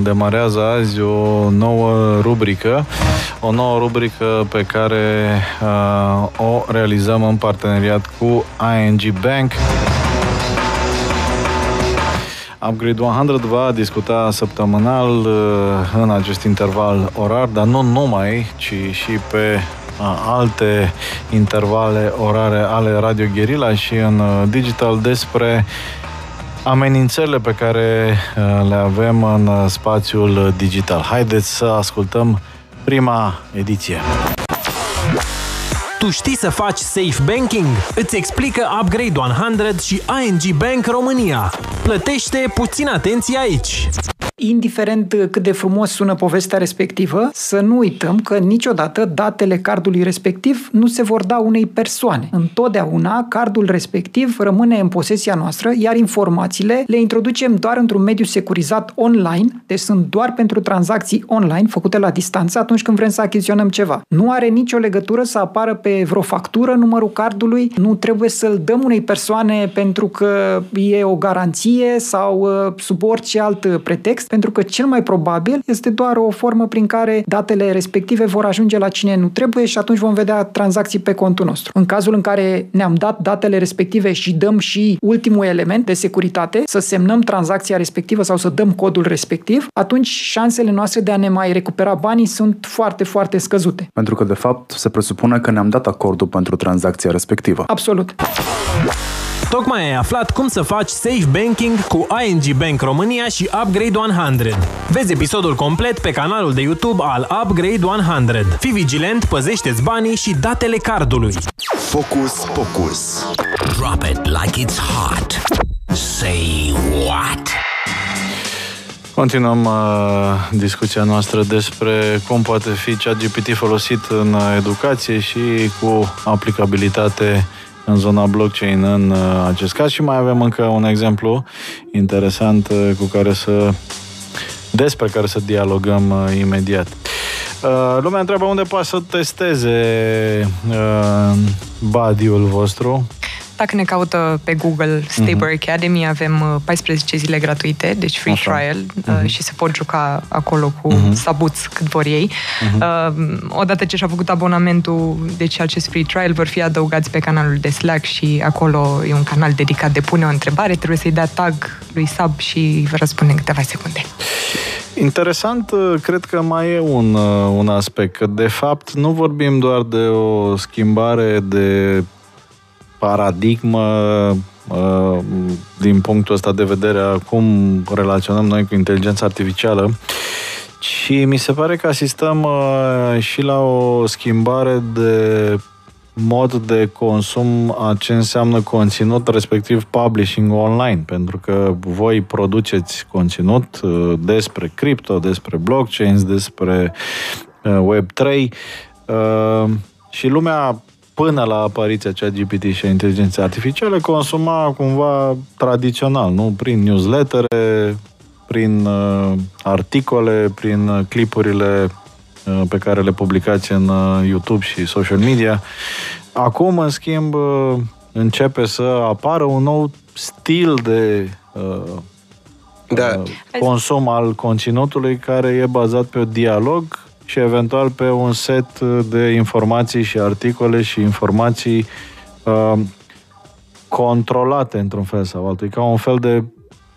demarează azi o nouă rubrică, o nouă rubrică pe care uh, o realizăm în parteneriat cu ING Bank. Upgrade 100 va discuta săptămânal uh, în acest interval orar, dar nu numai, ci și pe uh, alte intervale orare ale Radio Guerilla și în uh, digital despre amenințările pe care le avem în spațiul digital. Haideți să ascultăm prima ediție. Tu știi să faci safe banking? Îți explică Upgrade 100 și ING Bank România. Plătește puțin atenție aici indiferent cât de frumos sună povestea respectivă, să nu uităm că niciodată datele cardului respectiv nu se vor da unei persoane. Întotdeauna cardul respectiv rămâne în posesia noastră, iar informațiile le introducem doar într-un mediu securizat online, deci sunt doar pentru tranzacții online făcute la distanță atunci când vrem să achiziționăm ceva. Nu are nicio legătură să apară pe vreo factură numărul cardului, nu trebuie să-l dăm unei persoane pentru că e o garanție sau uh, sub orice alt pretext pentru că cel mai probabil este doar o formă prin care datele respective vor ajunge la cine nu trebuie și atunci vom vedea tranzacții pe contul nostru. În cazul în care ne-am dat datele respective și dăm și ultimul element de securitate, să semnăm tranzacția respectivă sau să dăm codul respectiv, atunci șansele noastre de a ne mai recupera banii sunt foarte, foarte scăzute. Pentru că, de fapt, se presupune că ne-am dat acordul pentru tranzacția respectivă. Absolut. Tocmai ai aflat cum să faci safe banking cu ING Bank România și Upgrade 100. Vezi episodul complet pe canalul de YouTube al Upgrade 100. Fii vigilent, păzește-ți banii și datele cardului. Focus Pocus. Drop it like it's hot. Say what? Continuăm uh, discuția noastră despre cum poate fi ChatGPT folosit în educație și cu aplicabilitate în zona blockchain în uh, acest caz și mai avem încă un exemplu interesant uh, cu care să despre care să dialogăm uh, imediat. Uh, lumea întreabă unde poate să testeze uh, body-ul vostru. Dacă ne caută pe Google Stable Mhm. Academy, avem uh, 14 zile gratuite, deci free Așa. trial Mhm. uh, și se pot juca acolo cu Mhm. sabuți cât vor ei. Mhm. Uh, Odată ce și-a făcut abonamentul, deci acest free trial, vor fi adăugați pe canalul de Slack și acolo e un canal dedicat de pune o întrebare, trebuie să-i dea tag lui Sab și vă răspunde în câteva secunde. Interesant, uh, cred că mai e un, uh, un aspect, că de fapt nu vorbim doar de o schimbare de paradigmă uh, din punctul ăsta de vedere a cum relaționăm noi cu inteligența artificială, ci mi se pare că asistăm uh, și la o schimbare de mod de consum a ce înseamnă conținut, respectiv publishing online, pentru că voi produceți conținut uh, despre cripto, despre blockchains, despre uh, Web3 uh, și lumea până la apariția ChatGPT și a inteligenței artificiale consuma cumva tradițional, nu? Prin newslettere, prin uh, articole, prin uh, clipurile uh, pe care le publicați în uh, YouTube și social media. Acum, în schimb, uh, începe să apară un nou stil de uh, Da. uh, consum al conținutului care e bazat pe un dialog și eventual pe un set uh, de informații și articole și informații uh, controlate într-un fel sau altul. E ca un fel de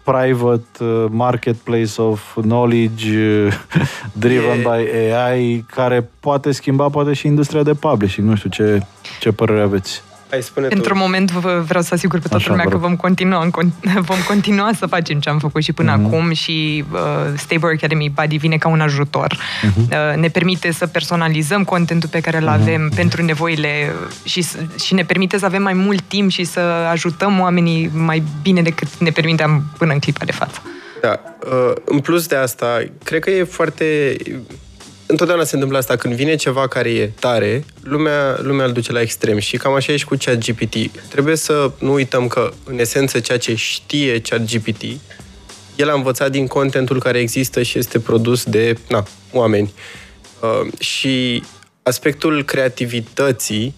private uh, marketplace of knowledge uh, <laughs> driven E- by AI care poate schimba poate și industria de publishing. Nu știu ce, ce părere aveți. Hai, spune Într-un tu. moment vă- vreau să asigur pe toată Așa, lumea vă că rog. vom continua, în con- <laughs> vom continua să facem ce am făcut și până Mhm. acum și uh, Stable Academy Buddy vine ca un ajutor. Mhm. Uh, ne permite să personalizăm contentul pe care îl avem pentru nevoile și, s- și ne permite să avem mai mult timp și să ajutăm oamenii mai bine decât ne permiteam până în clipa de față. Da. Uh, În plus de asta, cred că e foarte... Întotdeauna se întâmplă asta. Când vine ceva care e tare, lumea, lumea îl duce la extrem. Și cam așa e și cu ChatGPT. Trebuie să nu uităm că, în esență, ceea ce știe ChatGPT, el a învățat din contentul care există și este produs de na, oameni. Uh, și aspectul creativității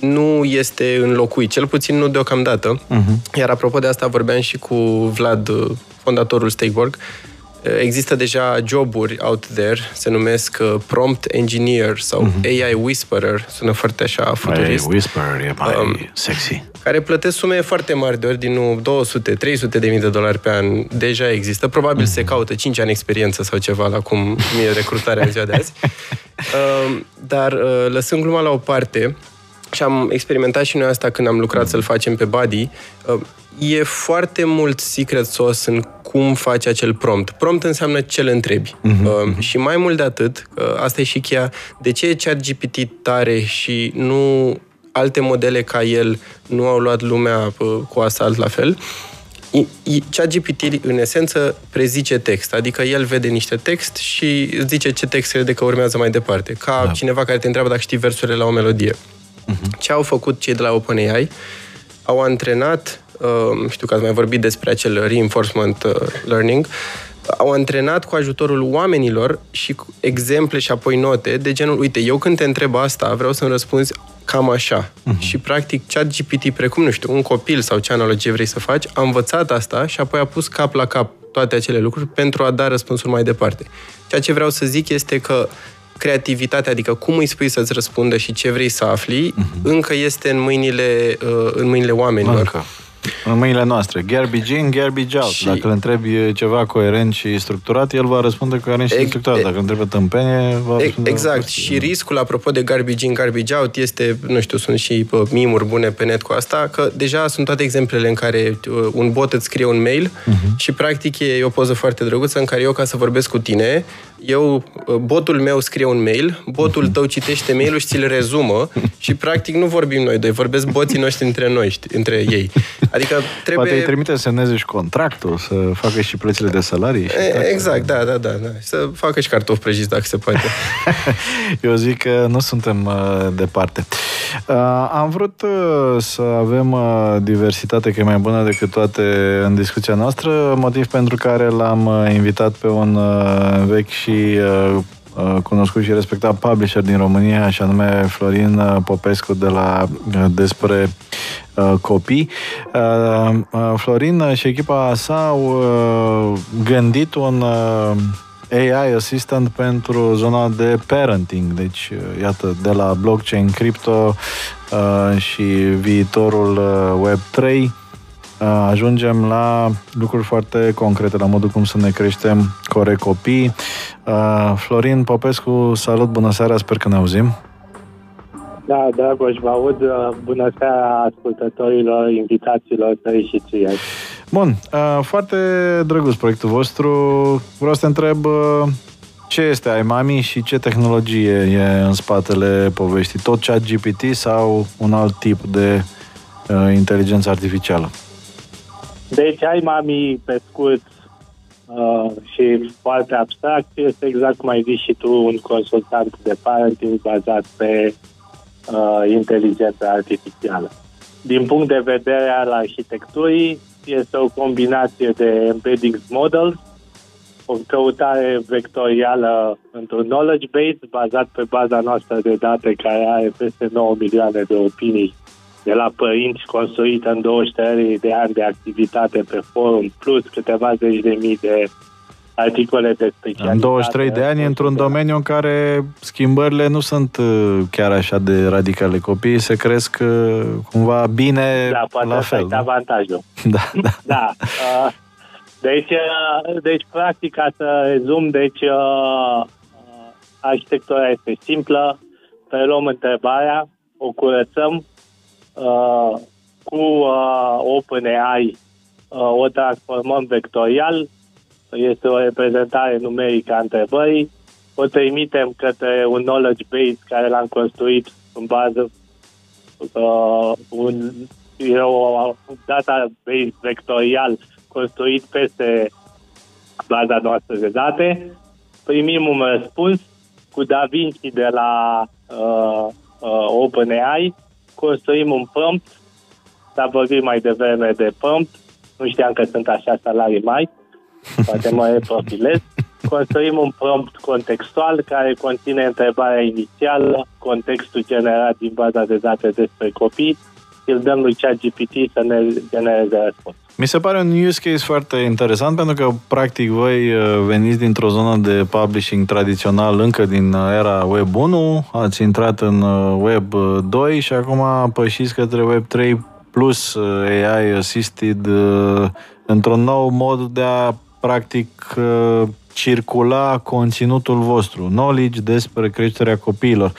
nu este înlocuit, cel puțin nu deocamdată. Uh-huh. Iar apropo de asta vorbeam și cu Vlad, uh, fondatorul Stakeborg. Uh, Există deja joburi out there, se numesc uh, prompt engineer sau uh-huh. AI whisperer, sună foarte așa Mai futurist, whisper e mai Um, sexy. care plătesc sume foarte mari de ordinul 200, 300 de mii de dolari pe an. Deja există. Probabil se caută 5 ani experiență sau ceva la cum e recrutarea în ziua de azi. Uh, <laughs> Dar uh, lăsând gluma la o parte, și am experimentat și noi asta când am lucrat să-l facem pe Buddy, uh, e foarte mult secret sauce în cum faci acel prompt. Prompt înseamnă ce le întrebi. Uh, și mai mult de atât, uh, asta e și cheia, de ce e ChatGPT tare și nu alte modele ca el nu au luat lumea uh, cu asalt la fel, I- i- ChatGPT, în esență, prezice text. Adică el vede niște text și îți zice ce text crede că urmează mai departe. Ca da. cineva care te întreabă dacă știi versurile la o melodie. Uh-huh. Ce au făcut cei de la OpenAI? Au antrenat, uh, știu că ați mai vorbit despre acel reinforcement uh, learning, au antrenat cu ajutorul oamenilor și cu exemple și apoi note de genul, uite, eu când te întreb asta, vreau să-mi răspunzi cam așa. Uh-huh. Și practic ChatGPT, precum, nu știu, un copil sau ce analogie vrei să faci, a învățat asta și apoi a pus cap la cap toate acele lucruri pentru a da răspunsuri mai departe. Ceea ce vreau să zic este că creativitatea, adică cum îi spui să-ți răspundă și ce vrei să afli, uh-huh. încă este în mâinile, uh, în mâinile oamenilor. Încă. În mâinile noastre. Garbage in, garbage out. Și- Dacă îl întrebi ceva coerent și structurat, el va răspunde coerent și Ex- structurat. Dacă îl întrebi tâmpenie, va E- răspunde Exact. prost. Și riscul, apropo de garbage in, garbage out, este, nu știu, sunt și pă, mimuri bune pe net cu asta, că deja sunt toate exemplele în care uh, un bot îți scrie un mail uh-huh. și practic e, e o poză foarte drăguță în care eu, ca să vorbesc cu tine, eu, uh, botul meu scrie un mail, botul tău citește mailul și ți-l rezumă și practic nu vorbim noi doi, vorbesc boții noștri între noi, știi, între ei. Adică trebuie... Poate îi trimite să semneze și contractul, să facă și plățile de salarii. Și e, exact, da, da, da, da. Să facă și cartofi prăjiți, dacă se poate. <laughs> Eu zic că nu suntem uh, departe. Uh, am vrut uh, să avem uh, diversitate, că e mai bună decât toate în discuția noastră, motiv pentru care l-am uh, invitat pe un uh, vechi și uh, Uh, cunoscut și respectat publisher din România, și anume Florin uh, Popescu de la uh, Despre Copii. Florin și echipa sa au gândit un AI assistant pentru zona de parenting. Deci, iată, de la blockchain, crypto și viitorul Web3 ajungem la lucruri foarte concrete, la modul cum să ne creștem corect copii. Florin Popescu, salut, bună seara, sper că ne auzim. Da, Dragoș, vă aud. Bună seara ascultătorilor, invitațiilor tăi și ție. Bun, foarte drăguț proiectul vostru. Vreau să te întreb ce este iMami și ce tehnologie e în spatele poveștii? Tot chat GPT sau un alt tip de inteligență artificială? Deci, ai mami, pe scurt, uh, și foarte abstract, este exact cum ai zis și tu, un consultant de parenting bazat pe uh, inteligența artificială. Din punct de vedere al arhitecturii, este o combinație de embedding models, o căutare vectorială într-un knowledge base bazat pe baza noastră de date care are peste 9 milioane de opinii de la părinți construită în 23 de ani de activitate pe forum, plus câteva zeci de mii de articole de specialitate. În 23 de ani, într-un domeniu în care schimbările nu sunt uh, chiar așa de radicale. Copiii se cresc uh, cumva bine da, poate la fel. <laughs> Da, avantajul. Da, da. da. Uh, deci, deci, practic, ca să rezum, deci arhitectura este simplă, preluăm întrebarea, o curățăm, uh, cu uh, OpenAI uh, o transformăm vectorial, este o reprezentare numerică a întrebării, o trimitem către un knowledge base care l-am construit în bază uh, un, e o database vectorial construit peste baza noastră de date, primim un răspuns cu DaVinci de la uh, uh, OpenAI construim un prompt, s-a vorbit mai devreme de prompt, nu știam că sunt așa salarii mai, poate mă <laughs> reprofilez. Construim un prompt contextual care conține întrebarea inițială, contextul generat din baza de date despre copii și îl dăm lui ChatGPT să ne genereze răspuns. Mi se pare un use case foarte interesant pentru că, practic, voi uh, veniți dintr-o zonă de publishing tradițional încă din era Web 1, ați intrat în uh, Web 2 și acum pășiți către Web 3 plus uh, AI assisted într-un nou mod de a, practic, circula conținutul vostru, knowledge despre creșterea copiilor.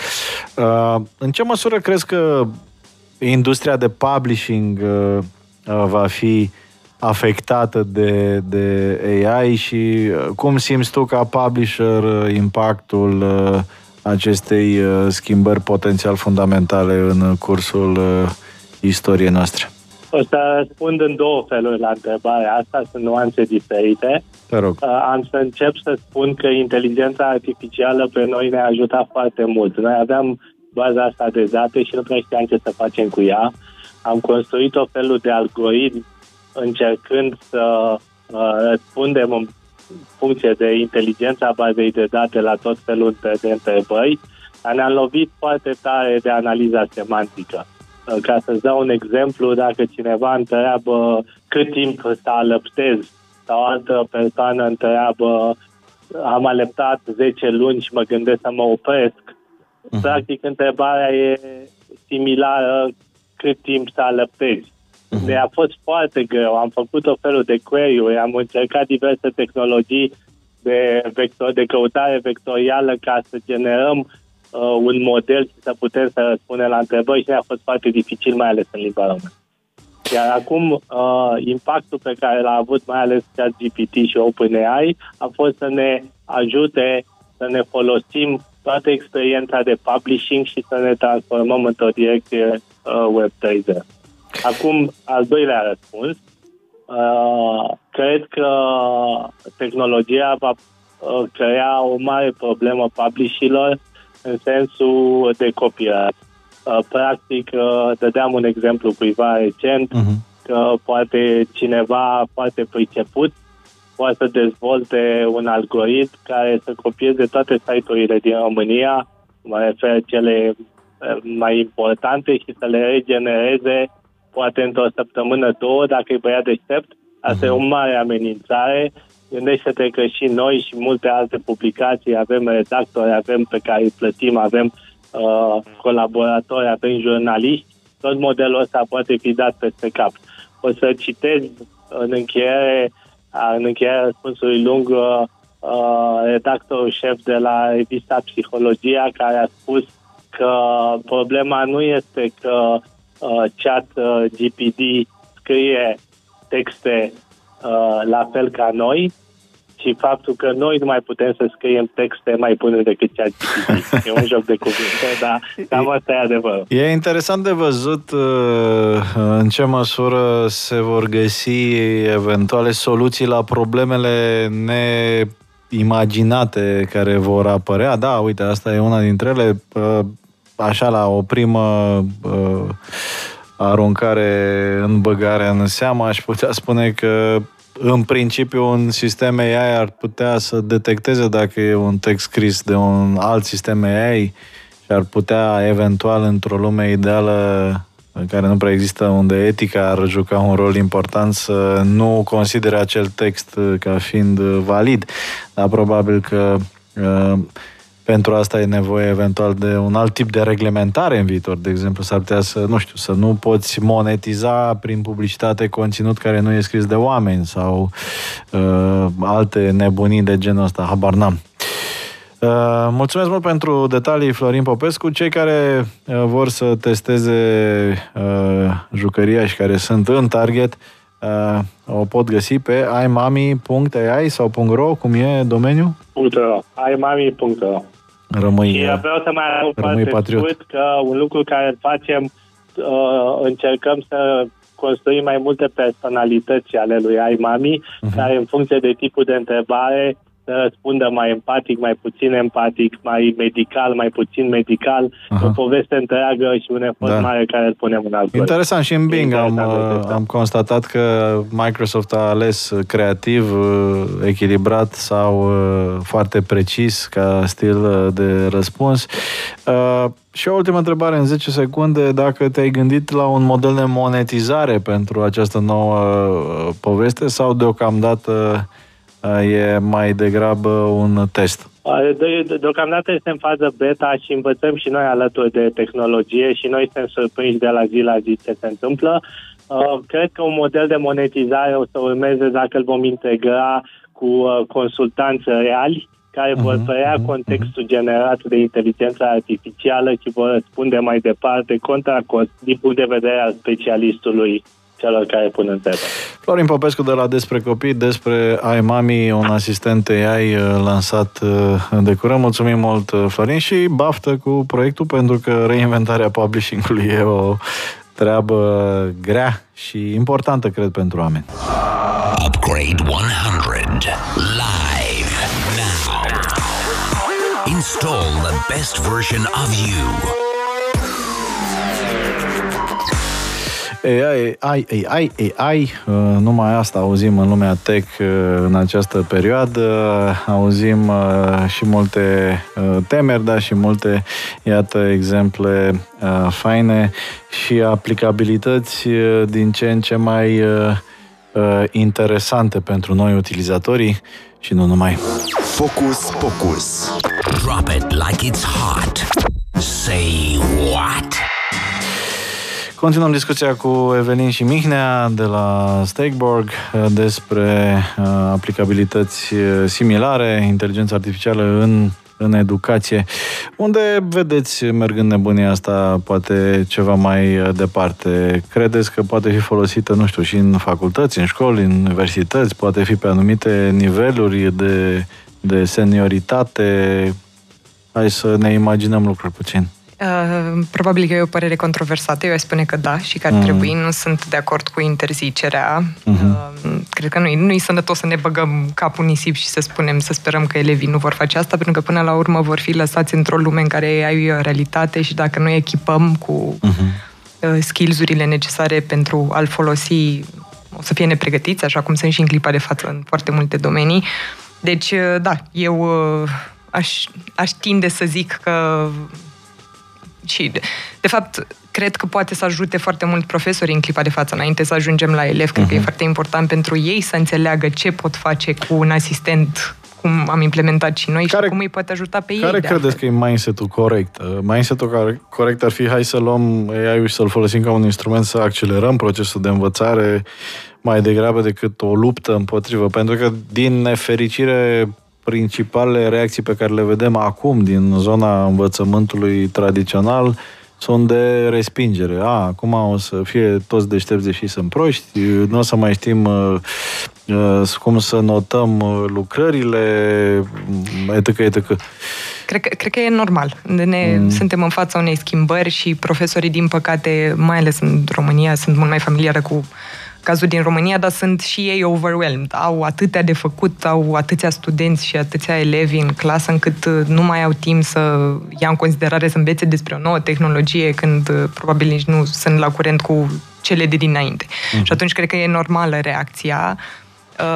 În ce măsură crezi că industria de publishing va fi afectată de, de AI și uh, cum simți tu ca publisher uh, impactul uh, acestei schimbări potențial fundamentale în cursul istoriei noastre? O să răspund în două feluri la întrebarea asta, sunt nuanțe diferite. Te rog. Am să încep să spun că inteligența artificială pe noi ne-a ajutat foarte mult. Noi aveam baza asta de date și nu prea știam ce să facem cu ea. Am construit o felul de algoritm încercând să uh, răspundem în funcție de inteligența bazei de date la tot felul de întrebări, ne-am lovit foarte tare de analiza semantică. Uh, ca să-ți dau un exemplu, dacă cineva întreabă cât timp să alăptez sau o altă persoană întreabă am alăptat 10 luni și mă gândesc să mă opresc, uh-huh. practic întrebarea e similară cât timp să alăptezi. Uh-huh. Mi-a fost foarte greu. Am făcut o felul de query am încercat diverse tehnologii de, vector, de căutare vectorială ca să generăm uh, un model și să putem să răspundem la întrebări și a fost foarte dificil, mai ales în limba română. Iar acum, uh, impactul pe care l-a avut mai ales ChatGPT și OpenAI a fost să ne ajute să ne folosim toată experiența de publishing și să ne transformăm într-o direcție uh, Web 3.0. Acum, al doilea răspuns. Uh, cred că tehnologia va uh, crea o mare problemă publishilor în sensul de copyright. Uh, practic, uh, dădeam un exemplu cuiva recent, uh-huh. că poate cineva foarte priceput poate să dezvolte un algoritm care să copieze toate site-urile din România, mă refer cele uh, mai importante și să le regenereze poate într-o săptămână, două, dacă e băiat deștept. Asta uh-huh. e o mare amenințare. Gândește-te că și noi și multe alte publicații avem redactori, avem pe care îi plătim, avem uh, colaboratori, avem jurnaliști. Tot modelul ăsta poate fi dat peste cap. O să citez în încheiere, în încheierea răspunsului lung uh, redactorul șef de la revista Psihologia care a spus că problema nu este că uh, chat uh, GPD scrie texte uh, la fel ca noi, ci faptul că noi nu mai putem să scriem texte mai bune decât chat GPT. E un joc de cuvinte, dar cam asta e adevărul. E interesant de văzut uh, în ce măsură se vor găsi eventuale soluții la problemele neimaginate care vor apărea. Da, uite, asta e una dintre ele. Uh, așa, la o primă uh, aruncare în băgare în seamă, aș putea spune că în principiu un sistem AI ar putea să detecteze dacă e un text scris de un alt sistem AI și ar putea eventual într-o lume ideală în care nu prea există unde etica ar juca un rol important să nu considere acel text ca fiind valid. Dar probabil că uh, pentru asta e nevoie eventual de un alt tip de reglementare în viitor. De exemplu, s-ar putea să, nu știu, să nu poți monetiza prin publicitate conținut care nu e scris de oameni sau uh, alte nebunii de genul ăsta. Habar n-am. Uh, mulțumesc mult pentru detalii, Florin Popescu. Cei care uh, vor să testeze uh, jucăria și care sunt în target, uh, o pot găsi pe imami.ai sau .ro, cum e domeniul? .ro, imami.ro Rămâi, și vreau să mai adaug foarte patriot. scurt că un lucru care îl facem, uh, încercăm să construim mai multe personalități ale lui Aimami, uh-huh. care în funcție de tipul de întrebare să răspundă mai empatic, mai puțin empatic, mai medical, mai puțin medical, Aha. o poveste întreagă și un efort da. mare care îl punem în altul. Interesant și în Bing am, am constatat că Microsoft a ales creativ, echilibrat sau uh, foarte precis ca stil uh, de răspuns. Uh, și o ultimă întrebare în 10 secunde, dacă te-ai gândit la un model de monetizare pentru această nouă poveste sau deocamdată e mai degrabă un test? De, deocamdată este în fază beta și învățăm și noi alături de tehnologie și noi suntem surprinși de la zi la zi ce se întâmplă. Cred că un model de monetizare o să urmeze dacă îl vom integra cu consultanți reali care vor mhm, preia mhm, contextul generat de inteligența artificială și vor răspunde mai departe contra cost din punct de vedere al specialistului celor care pun întrebări. Florin Popescu de la Despre Copii, despre iMami, un asistent AI uh, lansat uh, de curând. Mulțumim mult, uh, Florin, și baftă cu proiectul, pentru că reinventarea publishing-ului e o treabă grea și importantă, cred, pentru oameni. Upgrade 100 live now. Install the best version of you. AI, AI, AI, AI, uh, numai asta auzim în lumea tech uh, în această perioadă. Auzim uh, și multe temeri, dar și multe, iată, exemple faine și aplicabilități din ce în ce mai interesante pentru noi utilizatorii și nu numai. Focus, focus. Drop it like it's hot. Say what? Continuăm discuția cu Evelin și Mihnea de la Stakeborg uh, despre uh, aplicabilități uh, similare, inteligența artificială în, în educație. Unde vedeți, mergând nebunia asta, poate ceva mai departe? Credeți că poate fi folosită, nu știu, și în facultăți, în școli, în universități, poate fi pe anumite niveluri de, de senioritate? Hai să ne imaginăm lucruri puțin. Uh, probabil că e o părere controversată. Eu aș spune că da și că ar mm. trebui. Nu sunt de acord cu interzicerea. Mm-hmm. Uh, cred că nu nu-i sănătos să ne băgăm capul nisip și să spunem, să sperăm că elevii nu vor face asta, pentru că până la urmă vor fi lăsați într-o lume în care ai o realitate și dacă noi echipăm cu mm-hmm. uh, skills-urile necesare pentru a-l folosi, o să fie nepregătiți, așa cum sunt și în clipa de față în foarte multe domenii. Deci, uh, da, eu uh, aș, aș tinde să zic că și, de fapt, cred că poate să ajute foarte mult profesorii în clipa de față, înainte să ajungem la elevi. Cred uh-huh. că e mhm. foarte important pentru ei să înțeleagă ce pot face cu un asistent cum am implementat și noi care, și cum îi poate ajuta pe care ei. Care credeți că e mindset-ul corect? Uh, mindset-ul corect ar fi hai să luăm AI-ul și să-l folosim ca un instrument să accelerăm procesul de învățare mai degrabă decât o luptă împotrivă. Pentru că, din nefericire, principalele reacții pe care le vedem acum din zona învățământului tradițional sunt de respingere. A, acum o să fie toți deștepți deși sunt proști, nu o să mai știm uh, uh, cum să notăm uh, lucrările, etc. etc. Cred că, cred că e normal. Ne, mm. Suntem în fața unei schimbări și profesorii, din păcate, mai ales în România, sunt mult mai familiară cu uh, cazuri din România, dar sunt și ei overwhelmed. Au atâtea de făcut, au atâția studenți și atâția elevi în clasă încât uh, nu mai au timp să ia în considerare să învețe despre o nouă tehnologie când uh, probabil nici nu sunt la curent cu cele de dinainte. Mm-hmm. Și atunci cred că e normală reacția,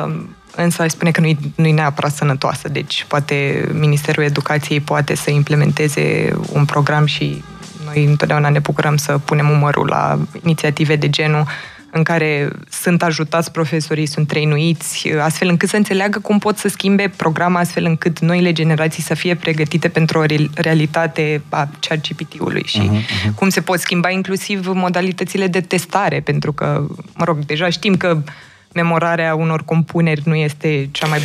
um, însă aș spune că nu-i, nu-i neapărat sănătoasă. Deci poate Ministerul Educației poate să implementeze un program și noi întotdeauna ne bucurăm să punem umărul la inițiative de genul în care sunt ajutați profesorii, sunt trainuiți, astfel încât să înțeleagă cum pot să schimbe programa astfel încât noile generații să fie pregătite pentru o realitate a chat GPT-ului și uh-huh, uh-huh. cum se pot schimba inclusiv modalitățile de testare, pentru că, mă rog, deja știm că memorarea unor compuneri nu este cea mai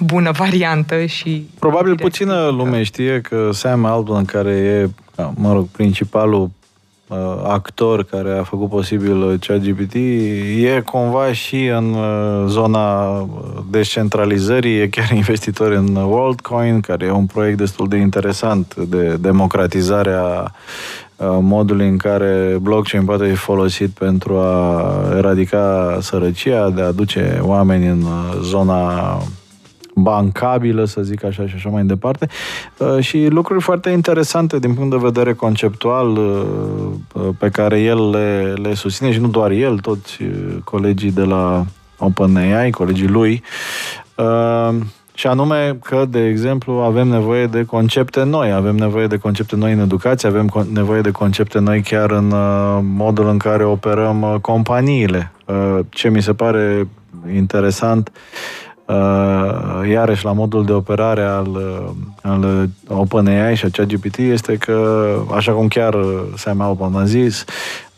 bună variantă și... Probabil puțină lume știe că Sam Altman, care e, mă rog, principalul Uh, actor care a făcut posibil uh, ChatGPT e cumva și în uh, zona descentralizării, e chiar <laughs> investitor în WorldCoin, care e un proiect destul de interesant de democratizare a modului în care blockchain poate fi folosit pentru a eradica sărăcia, de a aduce oameni în zona bancabilă, să zic așa, și așa mai departe. Uh, și lucruri foarte interesante din punct de vedere conceptual uh, uh, pe care el le, le susține și nu doar el, toți colegii de la OpenAI, colegii lui, și anume că, de exemplu, avem nevoie de concepte noi, avem nevoie de concepte noi în educație, avem nevoie de concepte noi chiar în modul în care operăm companiile. Ce mi se pare interesant uh, iarăși la modul de operare al, uh, al OpenAI și a ChatGPT este că, așa cum chiar Sam Altman a zis,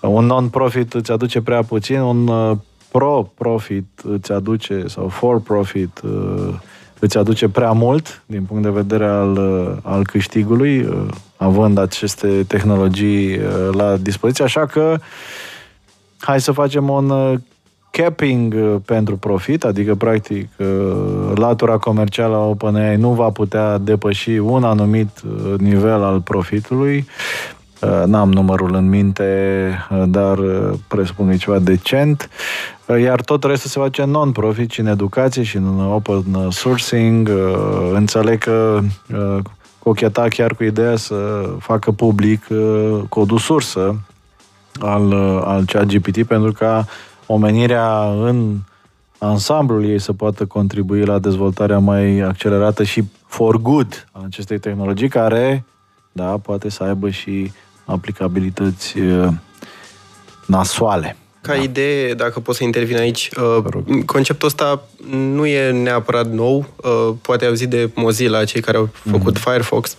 un non-profit îți aduce prea puțin, un uh, pro-profit îți aduce, sau for-profit uh, îți aduce prea mult din punct de vedere al, al câștigului, având aceste tehnologii la dispoziție, așa că hai să facem un capping uh, pentru profit, adică practic uh, latura comercială a OpenAI nu va putea depăși un anumit uh, nivel al profitului. N-am numărul în minte, dar presupun că e ceva decent. Iar tot restul se face în non-profit și în educație și în open sourcing. Înțeleg că cocheta chiar cu ideea să facă public codul sursă al, al chat GPT pentru ca omenirea în ansamblul ei să poată contribui la dezvoltarea mai accelerată și for good a acestei tehnologii, care, da, poate să aibă și aplicabilități uh, nasoale. Ca da. idee, dacă pot să intervin aici, uh, conceptul ăsta nu e neapărat nou. Uh, poate auzit de Mozilla, cei care au făcut mm-hmm. Firefox.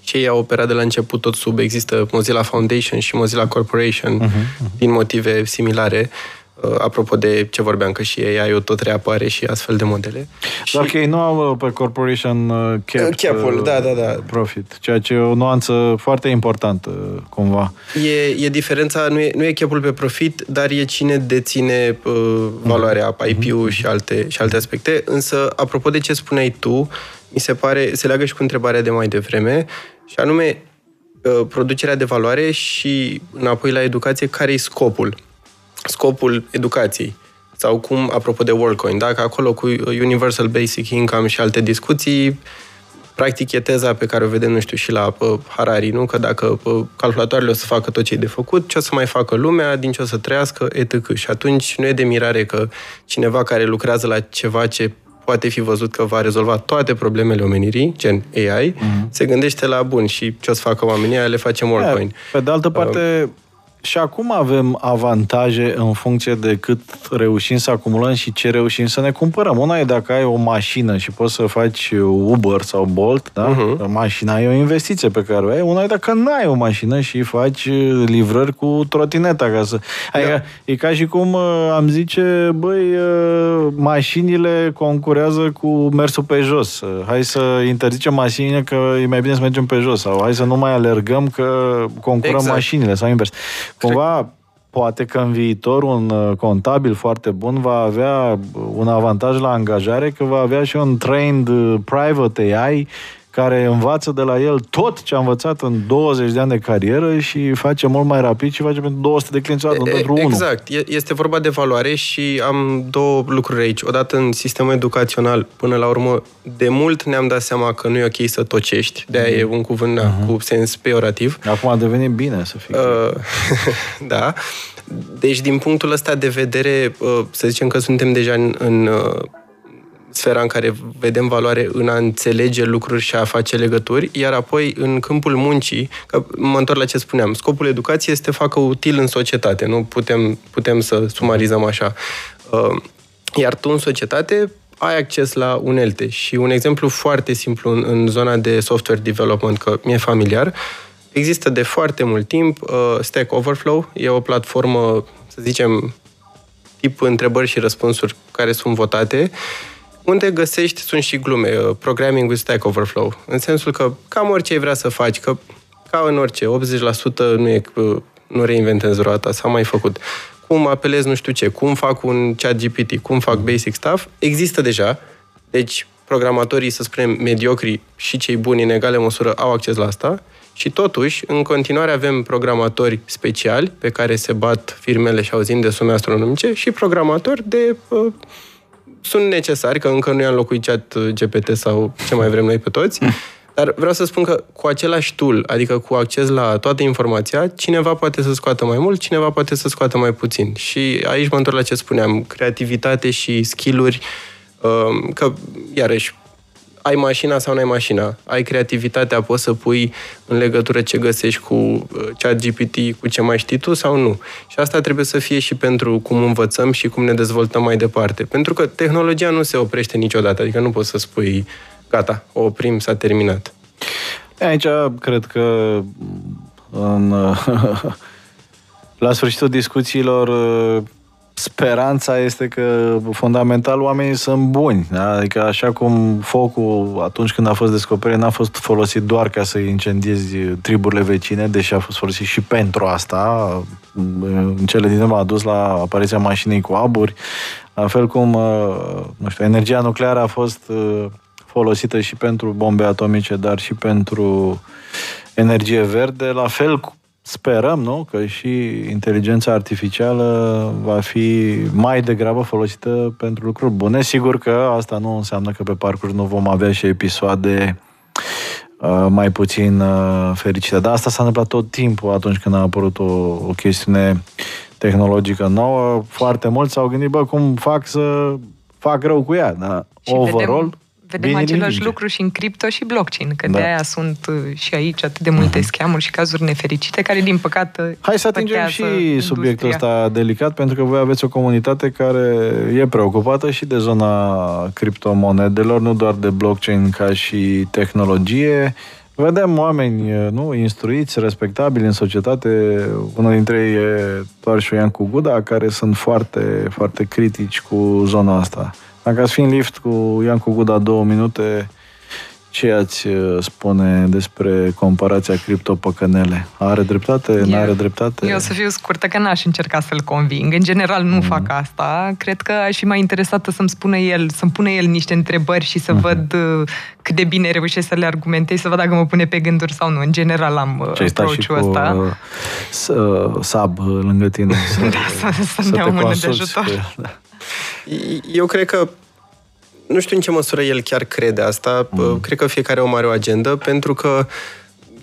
Și ei au operat de la început tot sub, există Mozilla Foundation și Mozilla Corporation, mm-hmm. din motive similare. Uh, apropo de ce vorbeam, că și AI-ul tot reapare și astfel de modele. Doar și... că ei nu au uh, pe corporation uh, cap, cap-ul, da, da, da. profit, ceea ce e o nuanță foarte importantă, cumva. E, e diferența, nu e, nu e cap pe profit, dar e cine deține uh, valoarea mm-hmm. IP-ul și alte, și alte aspecte. Însă, apropo de ce spuneai tu, mi se pare, se leagă și cu întrebarea de mai devreme, și anume, uh, producerea de valoare și înapoi la educație, care e scopul? Scopul educației. Sau cum, apropo de WorldCoin, dacă acolo cu Universal Basic Income și alte discuții, practic e teza pe care o vedem, nu știu, și la uh, Harari, nu? Că dacă uh, calculatoarele o să facă tot ce e de făcut, ce o să mai facă lumea, din ce o să trăiască, etc. Și atunci nu e de mirare că cineva care lucrează la ceva ce poate fi văzut că va rezolva toate problemele omenirii, gen AI, mm-hmm. se gândește la bun și ce o să facă oamenii, le facem WorldCoin. Pe de altă parte, uh, și acum avem avantaje în funcție de cât reușim să acumulăm și ce reușim să ne cumpărăm. Una e dacă ai o mașină și poți să faci Uber sau Bolt, da? Uh-huh. Mașina e o investiție pe care o ai. Una e dacă nu ai o mașină și faci livrări cu trotineta. Ca să... Adică, da. e ca și cum uh, am zice, băi, uh, mașinile concurează cu mersul pe jos. Hai să interzicem mașinile că e mai bine să mergem pe jos. Sau hai să nu mai alergăm că concurăm exact. mașinile sau invers. Cumva, poate că în viitor un uh, contabil foarte bun va avea un avantaj la angajare, că va avea și un trained uh, private AI care învață de la el tot ce a învățat în 20 de ani de carieră și face mult mai rapid și face pentru 200 de clienți, nu pentru unul. Exact. Este vorba de valoare și am două lucruri aici. Odată în sistemul educațional, până la urmă, de mult ne-am dat seama că nu e ok să tocești. De-aia mm. e un cuvânt uh-huh. cu sens peorativ. Acum a devenit bine să fie. Uh, <laughs> da. Deci, din punctul ăsta de vedere, uh, să zicem că suntem deja în, în uh, sfera în care vedem valoare în a înțelege lucruri și a face legături, iar apoi în câmpul muncii, că mă întorc la ce spuneam, scopul educației este să facă util în societate, nu putem, putem să sumarizăm așa. Uh, iar tu în societate ai acces la unelte. Și un exemplu foarte simplu în, în zona de software development, că mi-e familiar, există de foarte mult timp uh, Stack Overflow, e o platformă, să zicem, tip întrebări și răspunsuri care sunt votate unde găsești, sunt și glume, uh, programming with Stack Overflow, în sensul că cam orice ai vrea să faci, că ca în orice, 80% nu, e, uh, nu reinventezi roata, s-a mai făcut. Cum apelez nu știu ce, cum fac un chat GPT, cum fac basic stuff, există deja. Deci programatorii, să spunem, mediocri și cei buni în egală măsură au acces la asta și totuși, în continuare avem programatori speciali pe care se bat firmele și auzim de sume astronomice și programatori de uh, sunt necesari, că încă nu i-am înlocuit chat uh, GPT sau ce mai vrem noi pe toți, <laughs> dar vreau să spun că cu același tool, adică cu acces la toată informația, cineva poate să scoată mai mult, cineva poate să scoată mai puțin. Și aici mă întorc la ce spuneam, creativitate și skill-uri, um, că, iarăși, ai mașina sau nu ai mașina, ai creativitatea, poți să pui în legătură ce găsești cu uh, chat GPT, cu ce mai știi tu sau nu. Și asta trebuie să fie și pentru cum învățăm și cum ne dezvoltăm mai departe. Pentru că tehnologia nu se oprește niciodată, adică nu poți să spui gata, o oprim, s-a terminat. Aici cred că în, <laughs> la sfârșitul discuțiilor speranța este că, fundamental, oamenii sunt buni. Da? Adică așa cum focul, atunci când a fost descoperit, n-a fost folosit doar ca să incendiezi triburile vecine, deși a fost folosit și pentru asta. În cele din urmă a dus la apariția mașinii cu aburi. La fel cum, uh, nu știu, energia nucleară a fost uh, folosită și pentru bombe atomice, dar și pentru energie verde. La fel sperăm, nu, că și inteligența artificială va fi mai degrabă folosită pentru lucruri bune. Sigur că asta nu înseamnă că pe parcurs nu vom avea și episoade uh, mai puțin uh, fericite. Dar asta s-a întâmplat tot timpul atunci când a apărut o, o chestiune tehnologică nouă. Foarte mulți s-au gândit, bă, cum fac să fac rău cu ea. Dar overall, vedem Vedem Bine același linge. lucru și în cripto și blockchain, că da. de aia sunt uh, și aici atât de multe uh-huh. scamuri și cazuri nefericite, care din păcate Hai să atingem și industria. subiectul ăsta delicat, pentru că voi aveți o comunitate care e preocupată și de zona criptomonedelor, nu doar de blockchain ca și tehnologie. Vedem oameni uh, nu, instruiți, respectabili în societate. Unul dintre ei e doar și Ian Guda, care sunt foarte, foarte critici cu zona asta. Dacă ați fi în lift cu Ian Guda două minute, ce ați uh, spune despre comparația cripto-păcănele? Are dreptate? Nu are dreptate? Eu o să fiu scurtă, că n-aș încerca să-l conving. În general nu mm. fac asta. Cred că aș fi mai interesată să-mi spună el, să-mi pune el niște întrebări și să mm. văd uh, cât de bine reușesc să le argumentez, să văd dacă mă pune pe gânduri sau nu. În general am uh, approach-ul ăsta. Uh, sab lângă tine. <laughs> Să, da, să, să, să ne o mână de ajutor. Pe, da. Eu cred că nu știu în ce măsură el chiar crede asta. Mm. Cred că fiecare om are o agendă, pentru că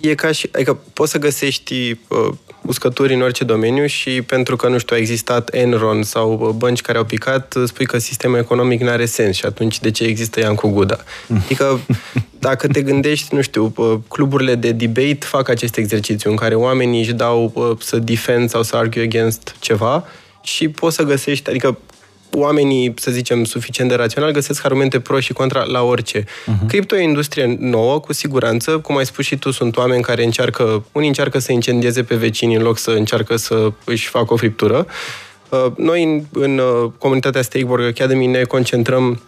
e ca și... Adică poți să găsești uh, uscături în orice domeniu și pentru că, nu știu, a existat Enron sau uh, bănci care au picat, uh, spui că sistemul economic nu are sens și atunci de ce există Iancu Guda? Mm. Adică, dacă te gândești, nu știu, uh, cluburile de debate fac acest exercițiu în care oamenii își dau să defend sau să argue against ceva și poți să găsești, adică oamenii, să zicem, suficient de rațional găsesc argumente pro și contra la orice. Uh-huh. Cripto e o industrie nouă, cu siguranță. Cum ai spus și tu, sunt oameni care încearcă, unii încearcă să incendieze pe vecini în loc să încearcă să își facă o friptură. Uh, noi, în, în uh, comunitatea Stakeborg Academy, ne concentrăm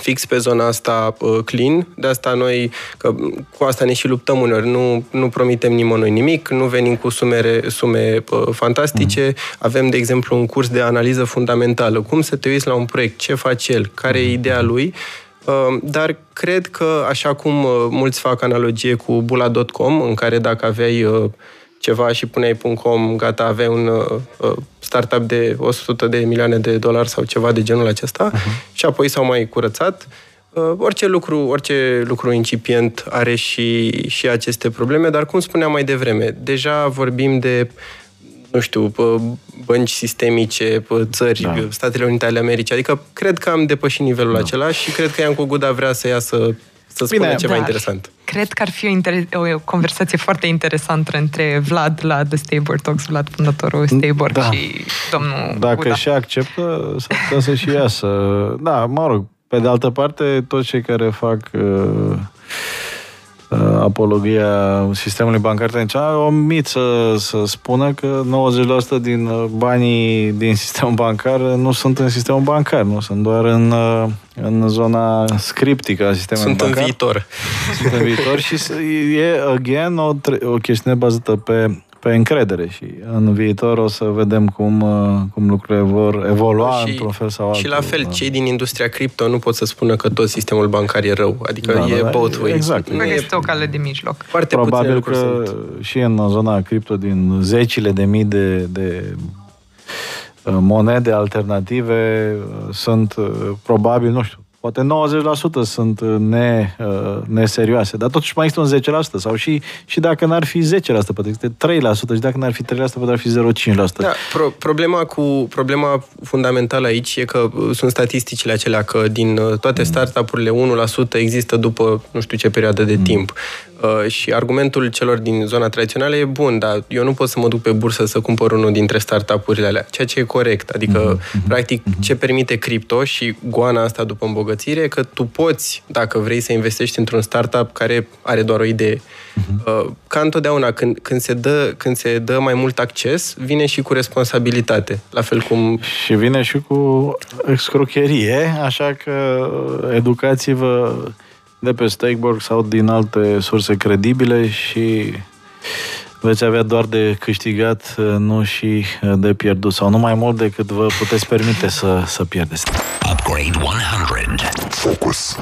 fix pe zona asta uh, clean, de asta noi, că cu asta ne și luptăm uneori, nu, nu promitem nimănui nimic, nu venim cu sumere, sume uh, fantastice, mm. avem, de exemplu, un curs de analiză fundamentală, cum să te uiți la un proiect, ce face el, care e ideea lui, uh, dar cred că, așa cum uh, mulți fac analogie cu bula.com, în care dacă aveai uh, ceva și puneai .com, gata, aveai un uh, uh startup de 100 de milioane de dolari sau ceva de genul acesta uh-huh. și apoi s-au mai curățat. Uh, orice lucru, orice lucru incipient are și, și aceste probleme, dar cum spuneam mai devreme, deja vorbim de nu știu, bănci sistemice, țări, da. Statele Unite ale Americii. Adică cred că am depășit nivelul da. acela și cred că Iancu Guda vrea să iasă să spună Bine, ceva dar interesant. Cred că ar fi o, inter- o conversație foarte interesantă între Vlad la The Stabor Talks, Vlad, fondatorul Stabor da. și domnul Dacă Buda. și acceptă, să putea să și iasă. Da, mă rog, pe de altă parte, toți cei care fac uh, Uh, apologia sistemului bancar tradițional, omit să, să spună că 90% din uh, banii din sistemul bancar nu sunt în sistemul bancar, nu sunt doar în, uh, în zona scriptică a sistemului sunt bancar. Sunt în viitor. Sunt în viitor și e, again, o, o chestiune bazată pe pe încredere și în viitor o să vedem cum, uh, cum lucrurile vor evolua și, într-un fel sau altul. Și la fel, da. cei din industria cripto nu pot să spună că tot sistemul bancar e rău. Adică da, e da, both ways. Exact. Nu este o cale de mijloc. Foarte Probabil că sunt. și în zona cripto din zecile de mii de, de uh, monede alternative uh, sunt probabil, nu știu, Poate 90% sunt uh, ne, uh, neserioase, dar totuși mai este un 10%. Sau și, și dacă n-ar fi 10%, poate este 3%, și dacă n-ar fi 3%, poate ar fi 0,5%. Da, pro- problema, cu, problema fundamentală aici e că uh, sunt statisticile acelea că din toate mm. startup-urile 1% există după nu știu ce perioadă de mm. timp. Uh, și argumentul celor din zona tradițională e bun, dar eu nu pot să mă duc pe bursă să cumpăr unul dintre startup-urile alea, ceea ce e corect. Adică, mm-hmm. practic, mm-hmm. ce permite cripto și goana asta după îmbogățire e că tu poți, dacă vrei să investești într-un startup care are doar o idee. Mm-hmm. Uh, ca întotdeauna, când, când, se dă, când se dă mai mult acces, vine și cu responsabilitate. La fel cum... Și vine și cu escrocherie, așa că educați-vă de pe Stakeborg sau din alte surse credibile și veți avea doar de câștigat, nu și de pierdut, sau nu mai mult decât vă puteți permite să, să pierdeți. Upgrade 100. Focus.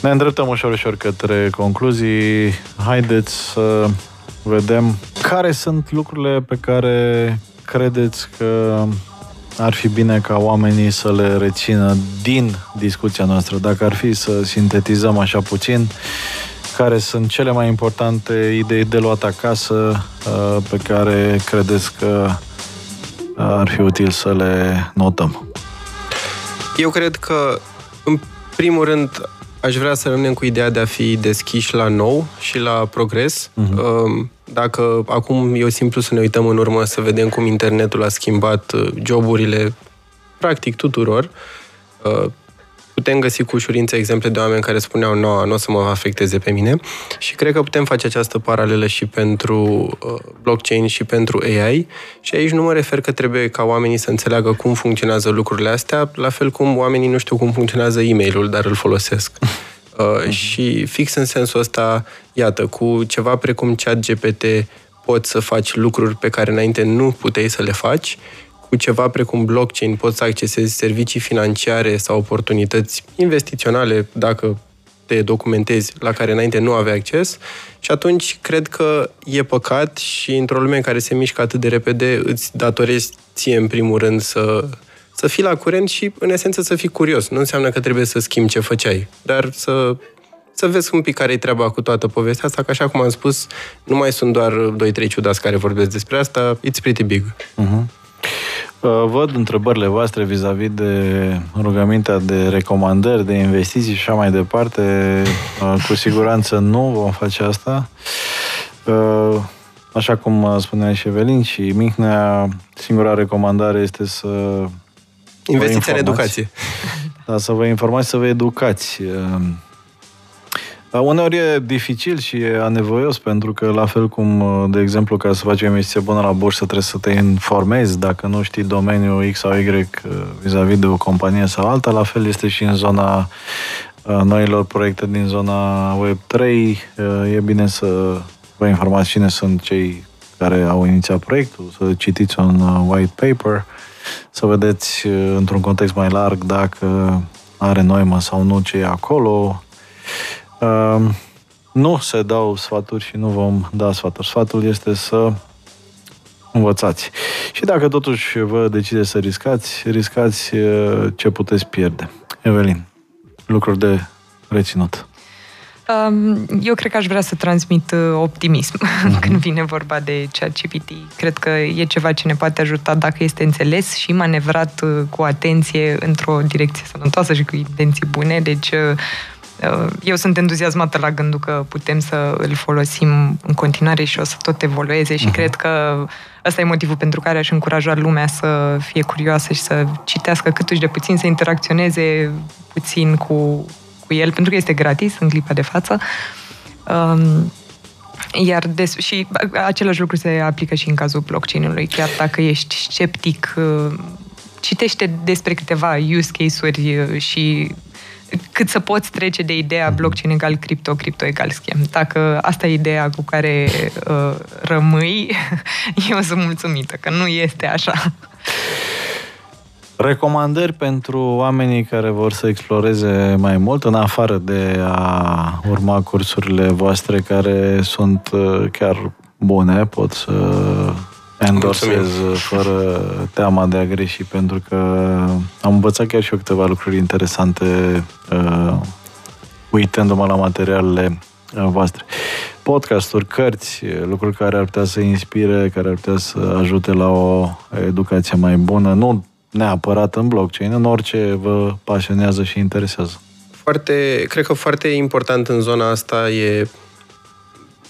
Ne îndreptăm ușor, ușor către concluzii. Haideți să vedem care sunt lucrurile pe care credeți că ar fi bine ca oamenii să le rețină din discuția noastră. Dacă ar fi să sintetizăm așa puțin, care sunt cele mai importante idei de luat acasă uh, pe care credeți că ar fi util să le notăm? Eu cred că, în primul rând, aș vrea să rămânem cu ideea de a fi deschiși la nou și la progres. Uh-huh. Dacă acum e simplu să ne uităm în urmă să vedem cum internetul a schimbat uh, joburile practic tuturor, uh, putem găsi cu ușurință exemple de oameni care spuneau nu, nu o să mă afecteze pe mine și cred că putem face această paralelă și pentru uh, blockchain și pentru AI și aici nu mă refer că trebuie ca oamenii să înțeleagă cum funcționează lucrurile astea, la fel cum oamenii nu știu cum funcționează e-mailul, dar îl folosesc. Uh, și fix în sensul ăsta, iată, cu ceva precum chat GPT poți să faci lucruri pe care înainte nu puteai să le faci. Cu ceva precum blockchain poți să accesezi servicii financiare sau oportunități investiționale dacă te documentezi la care înainte nu aveai acces. Și atunci cred că e păcat și într-o lume în care se mișcă atât de repede îți datorezi ție în primul rând să, să fii la curent și în esență să fii curios. Nu înseamnă că trebuie să schimbi ce făceai, dar să să vezi un pic care e treaba cu toată povestea asta, că așa cum am spus, nu mai sunt doar 2-3 ciudați care vorbesc despre asta, it's pretty big. Uh-huh. Uh, văd întrebările voastre vis-a-vis de rugămintea de recomandări, de investiții și așa mai departe. Uh, cu siguranță nu vom face asta. Uh, așa cum spunea și Evelin și Mihnea, singura recomandare este să Investiția în educație. <laughs> Da, să vă informați, să vă educați. Uneori e dificil și e anevoios, pentru că la fel cum, uh, de exemplu, ca să faci o investiție bună la bursă, trebuie să te informezi dacă nu știi domeniul X sau Y uh, vis-a-vis de o companie sau alta, la fel este și în zona uh, noilor proiecte din zona Web3. E bine să vă informați cine sunt cei care au inițiat proiectul, să citiți un white paper, să vedeți într-un context mai larg dacă are noimă sau nu ce e acolo, Ehm, nu se dau sfaturi și nu vom da sfaturi. Sfatul este să învățați. Și dacă totuși vă decideți să riscați, riscați ce puteți pierde. Evelin, lucruri de reținut. Eu cred că aș vrea să transmit uh, optimism uh-huh. <laughs> când vine vorba de ChatGPT. Cred că e ceva ce ne poate ajuta dacă este înțeles și manevrat uh, cu atenție într-o direcție sănătoasă și cu intenții bune. Deci uh, Uh, eu sunt entuziasmată la gândul că putem să îl folosim în continuare și o să tot evolueze și uh-huh. cred că ăsta e motivul pentru care aș încuraja lumea să fie curioasă și să citească cât de puțin, să interacționeze puțin cu, cu el, pentru că este gratis în clipa de față. Um, iar des, și același lucru se aplică și în cazul blockchain-ului. Chiar dacă ești sceptic, uh, citește despre câteva use case-uri uh, și cât să poți trece de ideea mhm. blockchain egal cripto, cripto egal schem. Dacă asta e ideea cu care uh, rămâi, <laughs> eu sunt mulțumită, că nu este așa. Recomandări pentru oamenii care vor să exploreze mai mult, în afară de a urma cursurile voastre care sunt uh, chiar bune, pot să endorsez fără teama de a greși, pentru că am învățat chiar și eu câteva lucruri interesante uh, uitându-mă la materialele uh, voastre. Podcasturi, cărți, lucruri care ar putea să inspire, care ar putea să ajute la o educație mai bună, nu neapărat în blockchain, în orice vă pasionează și interesează. Foarte, cred că foarte important în zona asta e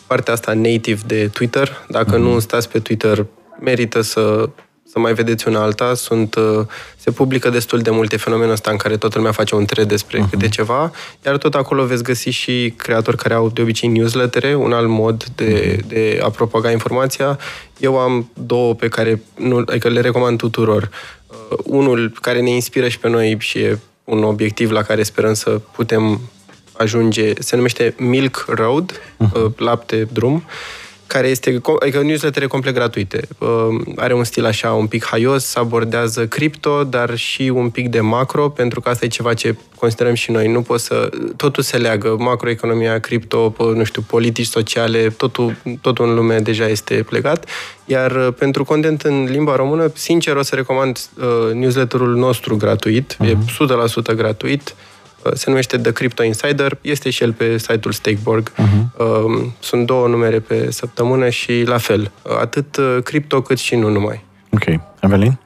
partea asta native de Twitter. Dacă mm-hmm. nu stați pe Twitter merită să, să mai vedeți una alta. Sunt, uh, se publică destul de multe fenomene ăsta în care toată lumea face un tred despre uh-huh. câte ceva, iar tot acolo veți găsi și creatori care au de obicei newslettere, un alt mod de, uh-huh. de a propaga informația. Eu am două pe care nu, adică le recomand tuturor. Uh, unul care ne inspiră și pe noi și e un obiectiv la care sperăm să putem ajunge, se numește Milk Road, uh-huh. lapte drum. Uh, care este, adică newslettere complet gratuite. Are un stil așa un pic haios, abordează cripto, dar și un pic de macro, pentru că asta e ceva ce considerăm și noi. Nu poți să... Totul se leagă. Macroeconomia, cripto, nu știu, politici sociale, totul, totul în lume deja este plegat. Iar uh, pentru content în limba română, sincer, o să recomand uh, newsletterul nostru gratuit. Uh-huh. E 100% gratuit. Uh, se numește The Crypto Insider, este și el pe site-ul Stakeborg. Uh-huh. Sunt două numere pe săptămână și la fel, uh, atât uh, cripto cât și nu numai. Ok. Evelin?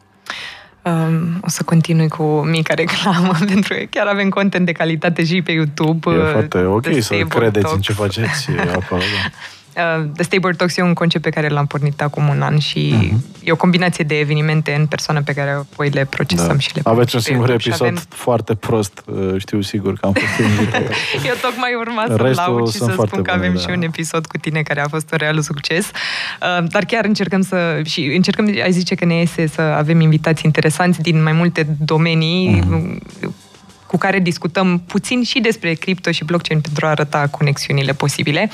Um, o să continui cu mica reclamă, <laughs> pentru că chiar avem content de calitate și pe YouTube. E foarte ok să credeți talk. în ce faceți <laughs> acolo. Da. Uh, The Stable Talks e un concept pe care l-am pornit acum un an și uh-huh. e o combinație de evenimente în persoană pe care apoi le procesăm Da. și le Aveți un publicăm pe singur YouTube și episod avem- foarte prost, uh, știu sigur că am fost invitat. <laughs> Eu tocmai urma să Restul laud și sunt să foarte spun că bune, avem da. și un episod cu tine care a fost un real succes. Uh, Dar chiar încercăm să... Și încercăm, ai zice că ne iese să avem invitați interesanți din mai multe domenii Mhm. Cu care discutăm puțin și despre cripto și blockchain pentru a arăta conexiunile posibile.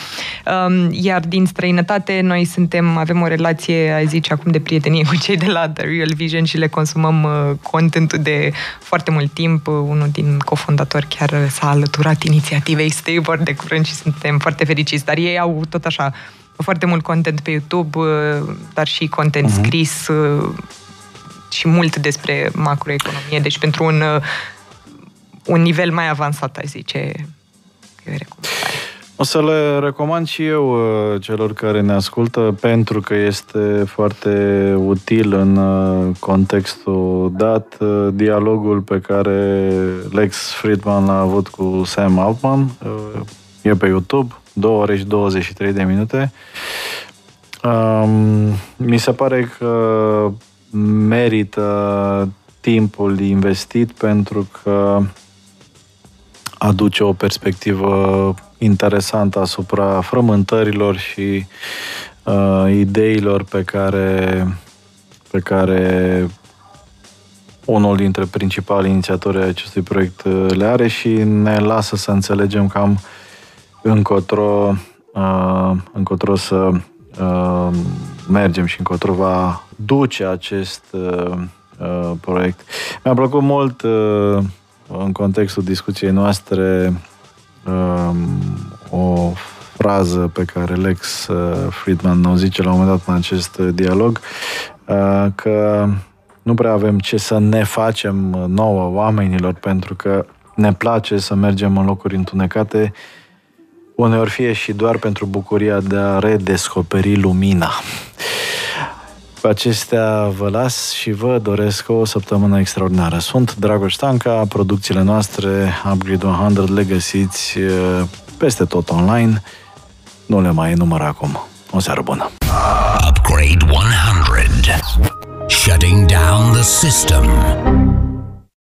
Um, Iar din străinătate noi suntem, avem o relație, ai zice acum, de prietenie cu cei de la The Real Vision și le consumăm uh, contentul de foarte mult timp. Uh, Unul din cofondatori chiar uh, s-a alăturat inițiativei Stable de curând și suntem foarte fericiți. Dar ei au tot așa foarte mult content pe YouTube, uh, dar și content Mhm. scris uh, și mult despre macroeconomie. Deci pentru un uh, un nivel mai avansat, aș zice, că e o recomandare. O să le recomand și eu uh, celor care ne ascultă pentru că este foarte util în uh, contextul dat uh, dialogul pe care Lex Friedman l-a avut cu Sam Altman. Uh, E pe YouTube, 2 ore și 23 de minute. Um, mi se pare că merită timpul investit pentru că aduce o perspectivă interesantă asupra frământărilor și uh, ideilor pe care, pe care unul dintre principalii inițiatori ai acestui proiect uh, le are și ne lasă să înțelegem cam încotro, uh, încotro să uh, mergem și încotro va duce acest uh, uh, proiect. Mi-a plăcut mult uh, în contextul discuției noastre um, o frază pe care Lex uh, Friedman o zice la un moment dat în acest uh, dialog, uh, că nu prea avem ce să ne facem uh, nouă oamenilor pentru că ne place să mergem în locuri întunecate uneori fie și doar pentru bucuria de a redescoperi lumina. Pe acestea vă las și vă doresc o săptămână extraordinară. Sunt Dragoș Stanca, producțiile noastre Upgrade 100 le găsiți eh, peste tot online. Nu le mai enumăr acum. O seară bună! Upgrade 100. Shutting down the system.